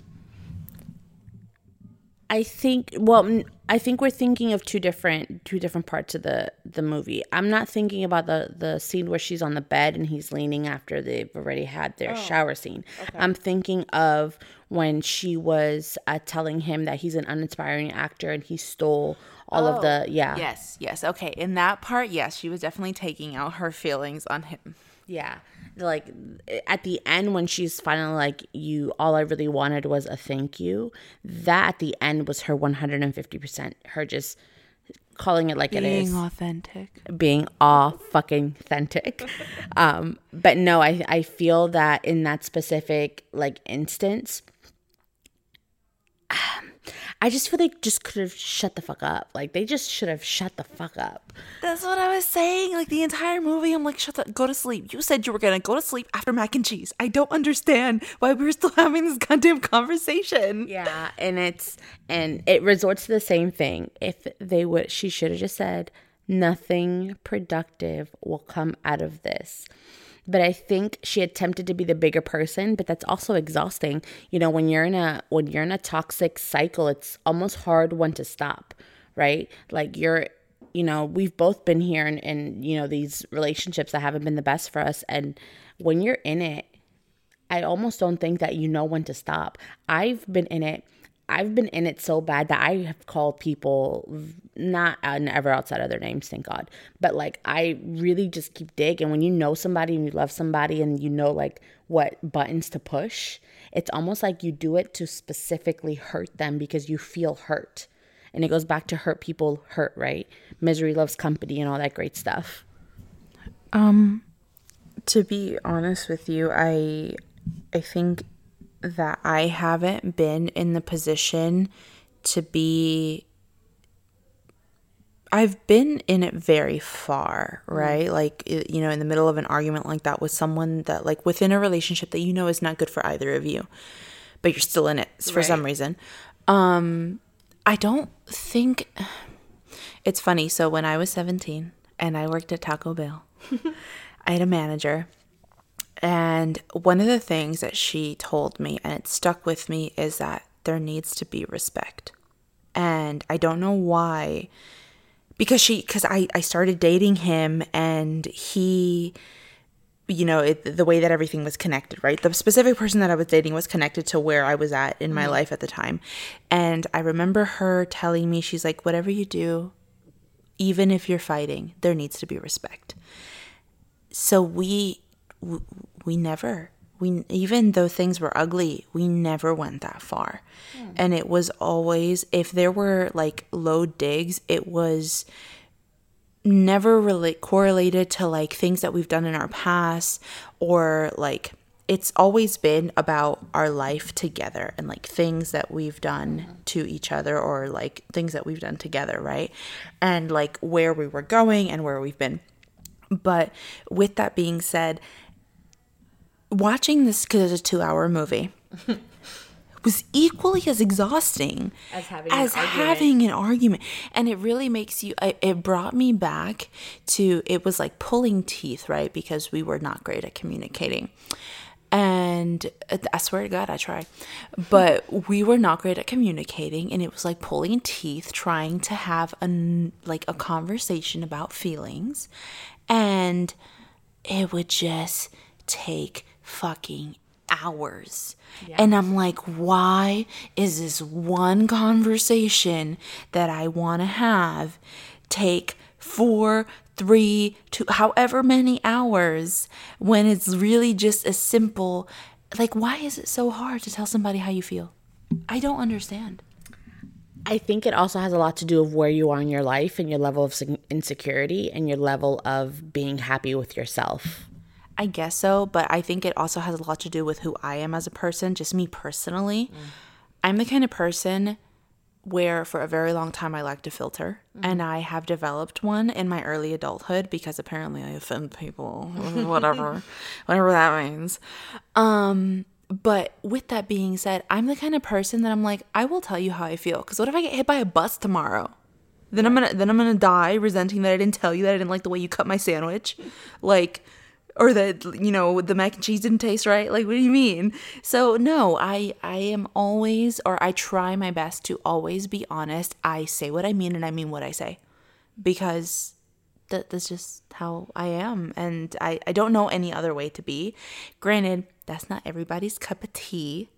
I think well I think we're thinking of two different two different parts of the the movie. I'm not thinking about the the scene where she's on the bed and he's leaning after they've already had their shower scene. I'm thinking of when she was uh, telling him that he's an uninspiring actor and he stole all of the yeah. Yes, yes. Okay, in that part, yes, she was definitely taking out her feelings on him. Yeah. Like at the end when she's finally like you all I really wanted was a thank you. That at the end was her 150% her just calling it like it is Being authentic. being all fucking authentic. um but no, I I feel that in that specific like instance I just feel they just could have shut the fuck up. Like they just should have shut the fuck up. That's what I was saying. Like the entire movie, I'm like, shut the, go to sleep. You said you were gonna go to sleep after mac and cheese. I don't understand why we're still having this goddamn conversation. Yeah, and it's and it resorts to the same thing. If they would, she should have just said, "Nothing productive will come out of this." But I think she attempted to be the bigger person, but that's also exhausting. You know, when you're in a when you're in a toxic cycle, it's almost hard when to stop, right? Like you're you know, we've both been here in, in you know, these relationships that haven't been the best for us. And when you're in it, I almost don't think that you know when to stop. I've been in it I've been in it so bad that I have called people not uh, never outside of their names, thank God. But like I really just keep digging. When you know somebody and you love somebody and you know like what buttons to push, it's almost like you do it to specifically hurt them because you feel hurt. And it goes back to hurt people hurt, right? Misery loves company and all that great stuff. Um to be honest with you, I I think that I haven't been in the position to be I've been in it very far, mm. right? Mm. Like you know, in the middle of an argument like that with someone that like within a relationship that you know is not good for either of you, but you're still in it for right. some reason. Um I don't think it's funny. So when I was 17 and I worked at Taco Bell, I had a manager and one of the things that she told me, and it stuck with me, is that there needs to be respect. And I don't know why, because she, because I, I started dating him and he, you know, it, the way that everything was connected, right? The specific person that I was dating was connected to where I was at in my mm-hmm. life at the time. And I remember her telling me, she's like, whatever you do, even if you're fighting, there needs to be respect. So we, we never we even though things were ugly we never went that far mm. and it was always if there were like low digs it was never really correlated to like things that we've done in our past or like it's always been about our life together and like things that we've done mm-hmm. to each other or like things that we've done together right and like where we were going and where we've been but with that being said watching this because it's a two hour movie was equally as exhausting as having as an having an argument. And it really makes you it brought me back to it was like pulling teeth right? Because we were not great at communicating. And I swear to God, I tried. But we were not great at communicating, and it was like pulling teeth, trying to have a like a conversation about feelings, and it would just take fucking hours. And I'm like, why is this one conversation that I want to have take four, three, two, however many hours when it's really just a simple, like, why is it so hard to tell somebody how you feel? I don't understand. I think it also has a lot to do with where you are in your life and your level of insecurity and your level of being happy with yourself. I guess so, but I think it also has a lot to do with who I am as a person, just me personally. Mm. I'm the kind of person where for a very long time I like to filter, mm. and I have developed one in my early adulthood because apparently I offend people, whatever, whatever that means. Um, but with that being said, I'm the kind of person that I'm like, I will tell you how I feel. Because what if I get hit by a bus tomorrow? Then I'm gonna then I'm gonna die resenting that I didn't tell you that I didn't like the way you cut my sandwich. Like or that you know the mac and cheese didn't taste right? Like what do you mean? So no i i am always or i try my best to always be honest. I say what i mean and i mean what i say. Because that, that's just how i am and I, I don't know any other way to be. Granted that's not everybody's cup of tea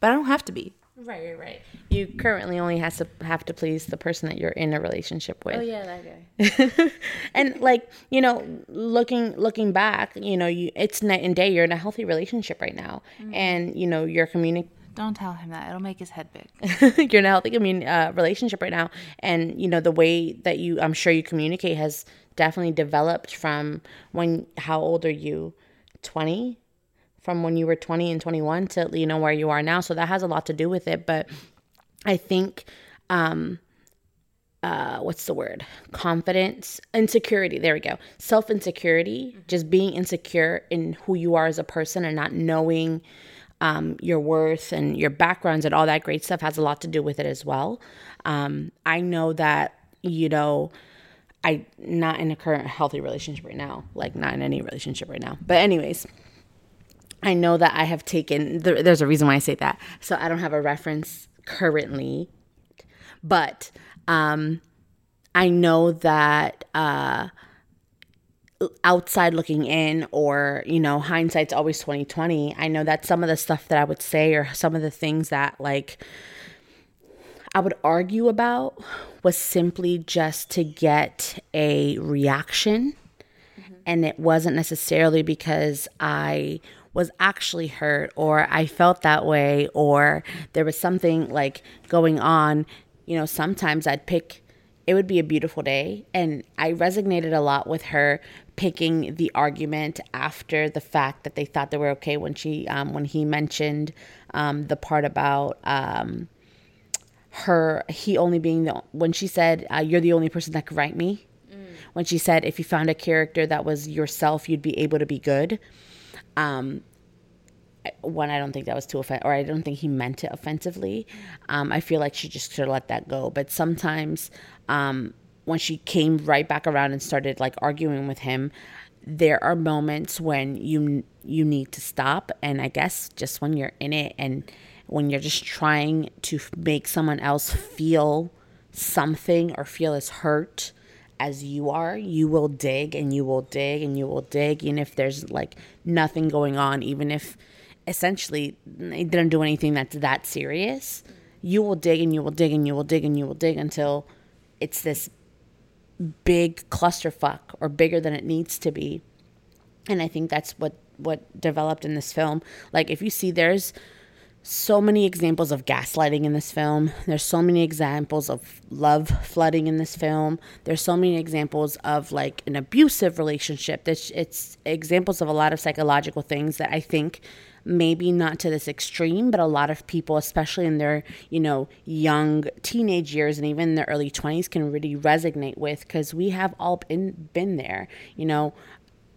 but i don't have to be Right, right, right. You currently only has to have to please the person that you're in a relationship with. Oh yeah, that guy. and like you know, looking looking back, you know, you it's night and day. You're in a healthy relationship right now, mm-hmm. and you know, you're communicating. Don't tell him that; it'll make his head big. you're in a healthy commun- uh, relationship right now, and you know the way that you, I'm sure you communicate has definitely developed from when. How old are you? Twenty from when you were 20 and 21 to you know where you are now. So that has a lot to do with it but i think um uh what's the word? Confidence insecurity there we go. Self insecurity just being insecure in who you are as a person and not knowing um, your worth and your backgrounds and all that great stuff has a lot to do with it as well. Um, i know that you know I not in a current healthy relationship right now, like not in any relationship right now. But anyways, I know that I have taken. There, there's a reason why I say that. So I don't have a reference currently, but um, I know that uh, outside looking in, or you know, hindsight's always twenty twenty. I know that some of the stuff that I would say, or some of the things that like I would argue about, was simply just to get a reaction, mm-hmm. and it wasn't necessarily because I was actually hurt or I felt that way or there was something like going on, you know, sometimes I'd pick it would be a beautiful day. And I resonated a lot with her picking the argument after the fact that they thought they were okay when she um, when he mentioned um, the part about um, her he only being the when she said uh, you're the only person that could write me. Mm. when she said if you found a character that was yourself you'd be able to be good um, one, I don't think that was too offensive, or I don't think he meant it offensively. Um, I feel like she just should have let that go. But sometimes, um, when she came right back around and started like arguing with him, there are moments when you you need to stop. And I guess just when you're in it and when you're just trying to make someone else feel something or feel as hurt as you are, you will dig and you will dig and you will dig. And if there's like nothing going on, even if essentially they didn't do anything that's that serious, you will dig and you will dig and you will dig and you will dig until it's this big clusterfuck or bigger than it needs to be. And I think that's what what developed in this film. Like if you see there's so many examples of gaslighting in this film. There's so many examples of love flooding in this film. There's so many examples of like an abusive relationship. There's, it's examples of a lot of psychological things that I think maybe not to this extreme, but a lot of people, especially in their, you know, young teenage years and even their early 20s, can really resonate with because we have all been, been there. You know,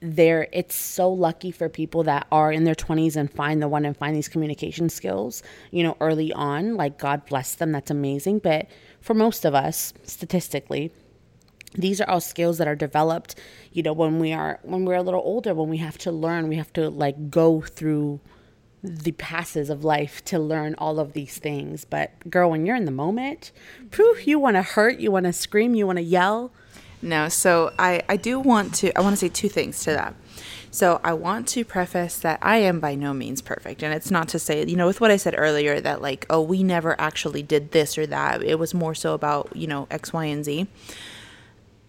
there it's so lucky for people that are in their 20s and find the one and find these communication skills you know early on like god bless them that's amazing. But for most of us statistically these are all skills that are developed you know when we are when we're a little older when we have to learn we have to like go through the passes of life to learn all of these things. But girl when you're in the moment poof you want to hurt you want to scream you want to yell no, so I, I do want to, I want to say two things to that. So I want to preface that I am by no means perfect. And it's not to say, you know, with what I said earlier that like, oh, we never actually did this or that. It was more so about, you know, X, Y, and Z.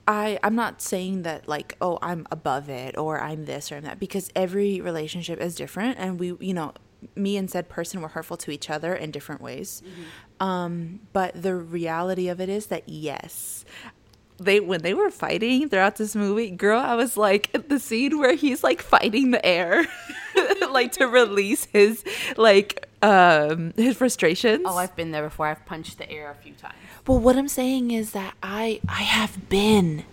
I, I'm not saying that like, oh, I'm above it or I'm this or I'm that because every relationship is different and we, you know, me and said person were hurtful to each other in different ways. Mm-hmm. Um, but the reality of it is that yes, they when they were fighting throughout this movie, girl, I was like the scene where he's like fighting the air, like to release his like um his frustrations. Oh, I've been there before. I've punched the air a few times. Well, what I'm saying is that I I have been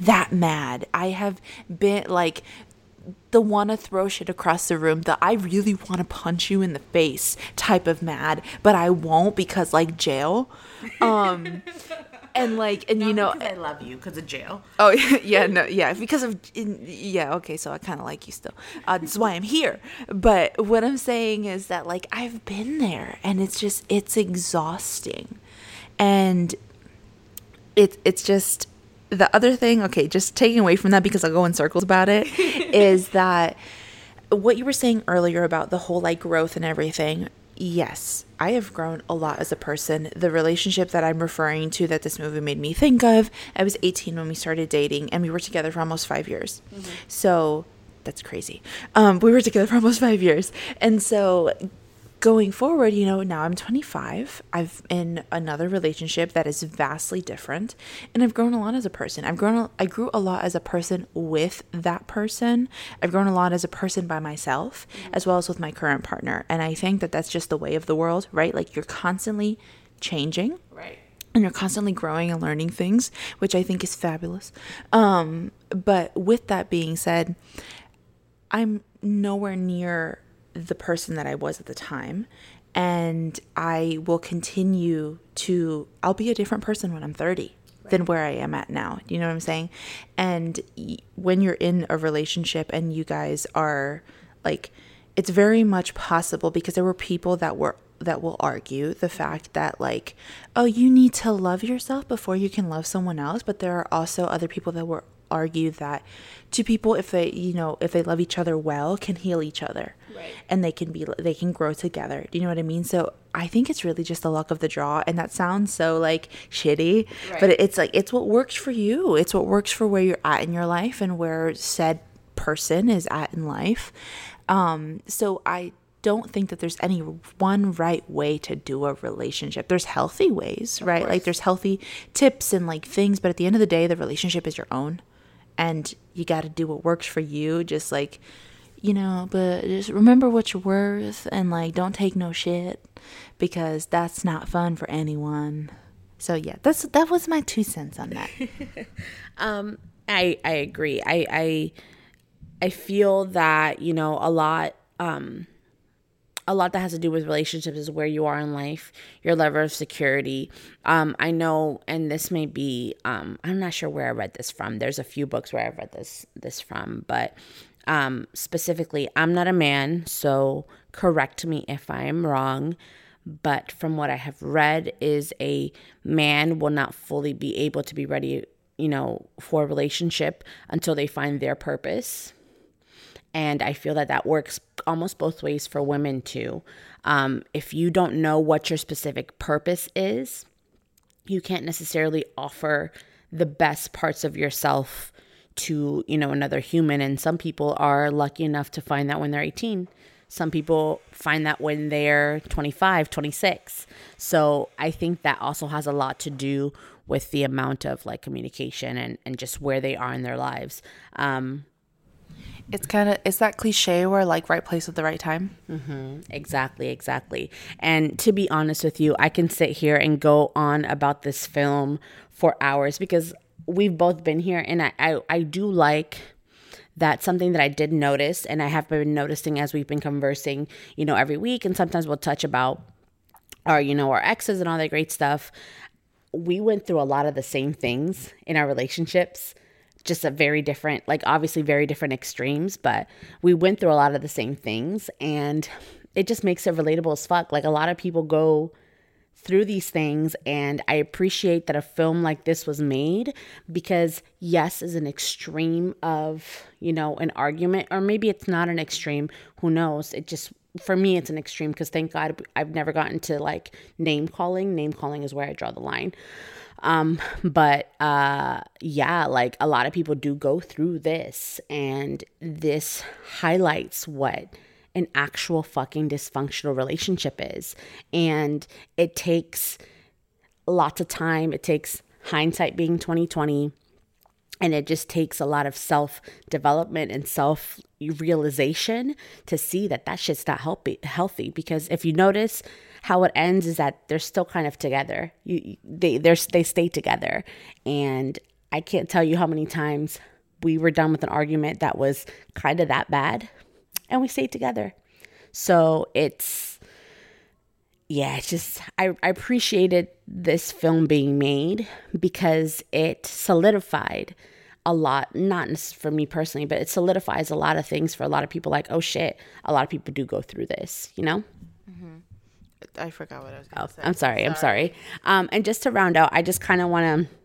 that mad. I have been like the want to throw shit across the room, the I really want to punch you in the face type of mad, but I won't because like jail. Um and like and Not you know I love you because of jail. Oh yeah, no, yeah, because of yeah. Okay, so I kind of like you still. Uh, that's why I'm here. But what I'm saying is that like I've been there, and it's just it's exhausting, and it's it's just the other thing. Okay, just taking away from that because I'll go in circles about it. is that what you were saying earlier about the whole like growth and everything yes, I have grown a lot as a person. The relationship that I'm referring to that this movie made me think of, I was 18 when we started dating and we were together for almost five years. Mm-hmm. So that's crazy. Um, we were together for almost five years. And so going forward, you know, now I'm 25. I've in another relationship that is vastly different, and I've grown a lot as a person. I've grown I grew a lot as a person with that person. I've grown a lot as a person by myself as well as with my current partner. And I think that that's just the way of the world, right? Like you're constantly changing. Right. And you're constantly growing and learning things, which I think is fabulous. Um, but with that being said, I'm nowhere near the person that I was at the time. And I will continue to, I'll be a different person when I'm 30. than where I am at now. You know what I'm saying? And when you're in a relationship and you guys are like it's very much possible because there were people that were that will argue the mm-hmm. fact that like oh you need to love yourself before you can love someone else but there are also other people that will argue that two people if they you know if they love each other well can heal each other Right. and they can be they can grow together do you know what i mean so i think it's really just the luck of the draw and that sounds so like shitty Right. but it's like it's what works for you it's what works for where you're at in your life and where said person is at in life um so i don't think that there's any one right way to do a relationship. There's healthy ways, right? Like there's healthy tips and like things, but at the end of the day, the relationship is your own. And you got to do what works for you. Just like, you know, but just remember what you're worth and like don't take no shit because that's not fun for anyone. So yeah, that's that was my two cents on that. Um, I I agree. I I I feel that you know a lot. Um, a lot that has to do with relationships is where you are in life, your level of security. Um, I know, and this may be, um, I'm not sure where I read this from. There's a few books where I've read this this from, but um, specifically, I'm not a man, so correct me if I am wrong. But from what I have read, is a man will not fully be able to be ready, you know, for a relationship until they find their purpose and I feel that that works almost both ways for women too. Um, if you don't know what your specific purpose is, you can't necessarily offer the best parts of yourself to you know another human. And some people are lucky enough to find that when they're 18 some people find that when they're 25 26 so i think that also has a lot to do with the amount of like communication and, and just where they are in their lives. Um, It's kind of it's that cliche where like right place at the right time. Mm-hmm. Exactly, exactly. And to be honest with you, I can sit here and go on about this film for hours because we've both been here and I, I, I do like that something that I did notice and I have been noticing as we've been conversing, you know, every week and sometimes we'll touch about our, you know, our exes and all that great stuff. We went through a lot of the same things in our relationships just a very different like obviously very different extremes but we went through a lot of the same things and it just makes it relatable as fuck. Like a lot of people go through these things and i appreciate that a film like this was made because yes is an extreme of you know an argument or maybe it's not an extreme who knows? It just for me it's an extreme because thank god i've never gotten to like name calling. Name calling is where i draw the line um but uh yeah like a lot of people do go through this and this highlights what an actual fucking dysfunctional relationship is. And it takes lots of time. It takes hindsight being 2020 and it just takes a lot of self development and self realization to see that that shit's not healthy healthy. Because if you notice how it ends is that they're still kind of together. You they they're, they stay together. And i can't tell you how many times we were done with an argument that was kind of that bad and we stayed together. So it's yeah, it's just I, I appreciated this film being made because it solidified a lot, not for me personally, but it solidifies a lot of things for a lot of people. Like, oh shit, a lot of people do go through this, you know? I forgot what I was going to say. I'm sorry, I'm sorry. Um, and just to round out, I just kind of want to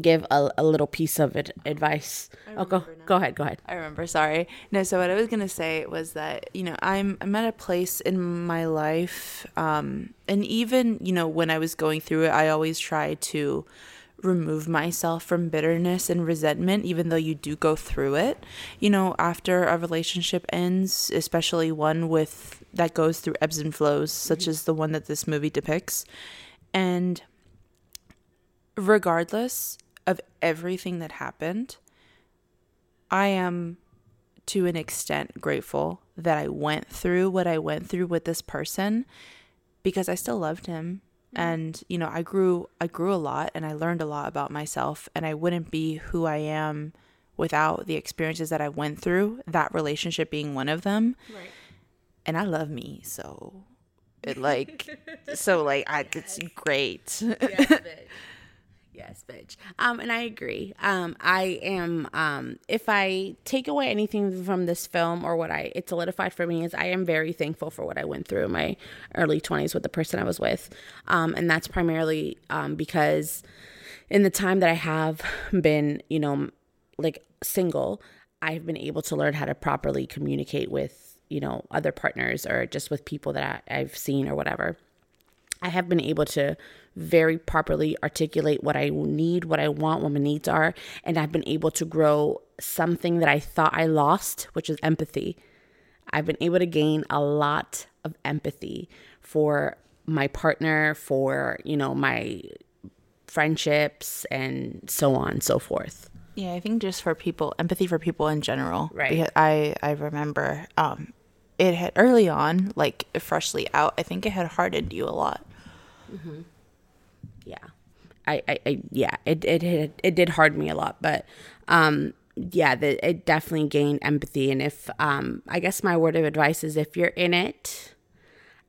give a, a little piece of it, advice. Oh, go go ahead, go ahead. I remember. Sorry. No. So what I was gonna say was that you know I'm I'm at a place in my life, um, and even you know when I was going through it, I always try to remove myself from bitterness and resentment, even though you do go through it. You know, after a relationship ends, especially one with that goes through ebbs and flows, such as the one that this movie depicts, and regardless of everything that happened. I am to an extent grateful that I went through what I went through with this person because I still loved him. Mm-hmm. And you know I grew I grew a lot and I learned a lot about myself and I wouldn't be who I am without the experiences that I went through that relationship being one of them. Right. and I love me so it like so like I it's great. Yes, bitch. Um, and I agree. Um, I am. Um, if I take away anything from this film or what I it solidified for me is I am very thankful for what I went through in my early twenties with the person I was with, um, and that's primarily um, because in the time that I have been, you know, like single, I've been able to learn how to properly communicate with you know other partners or just with people that I, I've seen or whatever. I have been able to very properly articulate what I need, what I want, what my needs are, and I've been able to grow something that I thought I lost, which is empathy. I've been able to gain a lot of empathy for my partner, for, you know, my friendships and so on and so forth. Yeah, I think just for people, empathy for people in general. Right. Because I I remember um, it had early on, like freshly out. I think it had hardened you a lot. yeah. I, I, I yeah it, it it it did harden me a lot but um yeah the, it definitely gained empathy. And if um i guess my word of advice is if you're in it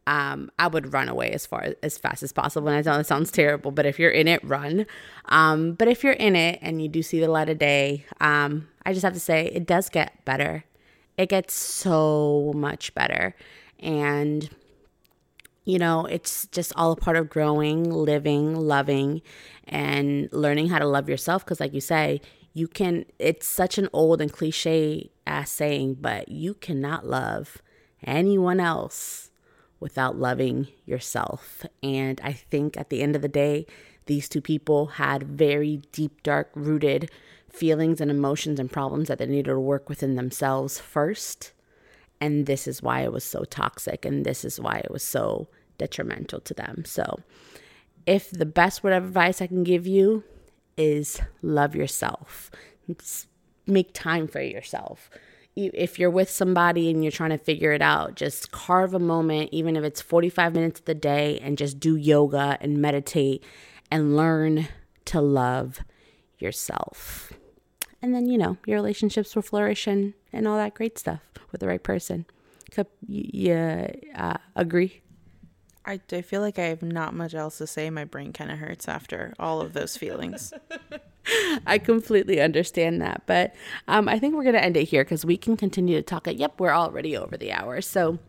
um i would run away as far as fast as possible. And i know it sounds terrible but if you're in it run. Um but if you're in it and you do see the light of day um i just have to say it does get better it gets so much better and you know, it's just all a part of growing, living, loving, and learning how to love yourself. Because, like you say, you can, it's such an old and cliche ass saying, but you cannot love anyone else without loving yourself. And I think at the end of the day, these two people had very deep, dark rooted feelings and emotions and problems that they needed to work within themselves first. And this is why it was so toxic. And this is why it was so detrimental to them. So, if the best word of advice I can give you is love yourself, make time for yourself. If you're with somebody and you're trying to figure it out, just carve a moment, even if it's 45 minutes of the day, and just do yoga and meditate and learn to love yourself. And then, you know, your relationships will flourish and, and all that great stuff with the right person. Yeah, uh, agree? I, I feel like I have not much else to say. My brain kind of hurts after all of those feelings. I completely understand that. But um, I think we're going to end it here because we can continue to talk. It. Yep, we're already over the hour. So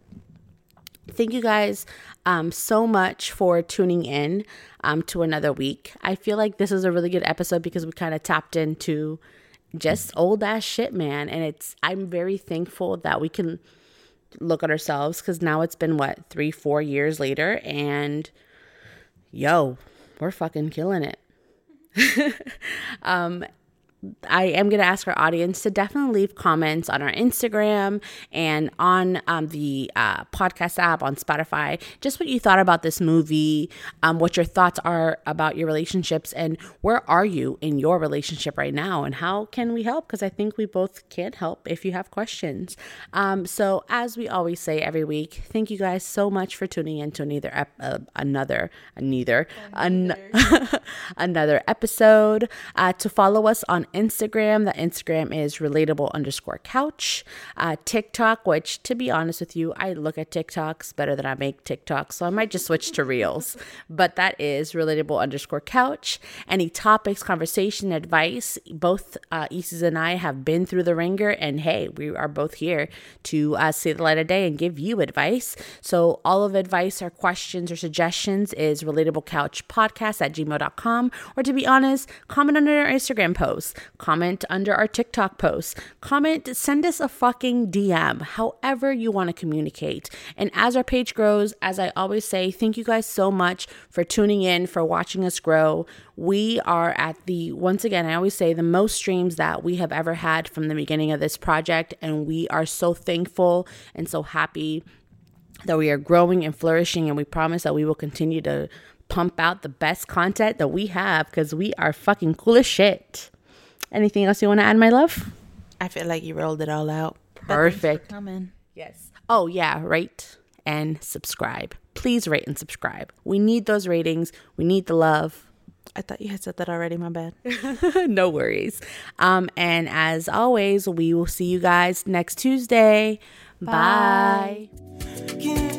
thank you guys um, so much for tuning in um, to another week. I feel like this is a really good episode because we kind of tapped into just old ass shit, man. And it's, I'm very thankful that we can look at ourselves because now it's been what, three, four years later. And yo, we're fucking killing it. Um, I am going to ask our audience to definitely leave comments on our Instagram and on um, the uh, podcast app on Spotify. Just what you thought about this movie, um, what your thoughts are about your relationships, and where are you in your relationship right now, and how can we help? Because I think we both can help if you have questions. Um, so, as we always say every week, thank you guys so much for tuning in to another ep- uh, another neither an- another episode. Uh, to follow us on Instagram, the Instagram is relatable underscore couch. Uh, TikTok, which to be honest with you, I look at TikToks better than I make TikToks, so I might just switch to Reels. But that is relatable underscore couch. Any topics, conversation, advice, both uh, Isis and I have been through the ringer, and hey, we are both here to uh, see the light of day and give you advice. So all of advice or questions or suggestions is relatablecouchpodcast at gmail.com. Or to be honest, comment under our Instagram post, comment under our TikTok posts, comment, send us a fucking DM, however you want to communicate. And as our page grows, as I always say, thank you guys so much for tuning in, for watching us grow. We are at the, once again, I always say, the most streams that we have ever had from the beginning of this project. And we are so thankful and so happy that we are growing and flourishing and we promise that we will continue to pump out the best content that we have because we are fucking cool as shit. Anything else you want to add, my love? I feel like you rolled it all out. Perfect. Coming. Yes. Oh, yeah, rate and subscribe. Please rate and subscribe. We need those ratings. We need the love. I thought you had said that already. My bad. no worries. Um, and as always, we will see you guys next Tuesday. Bye. Can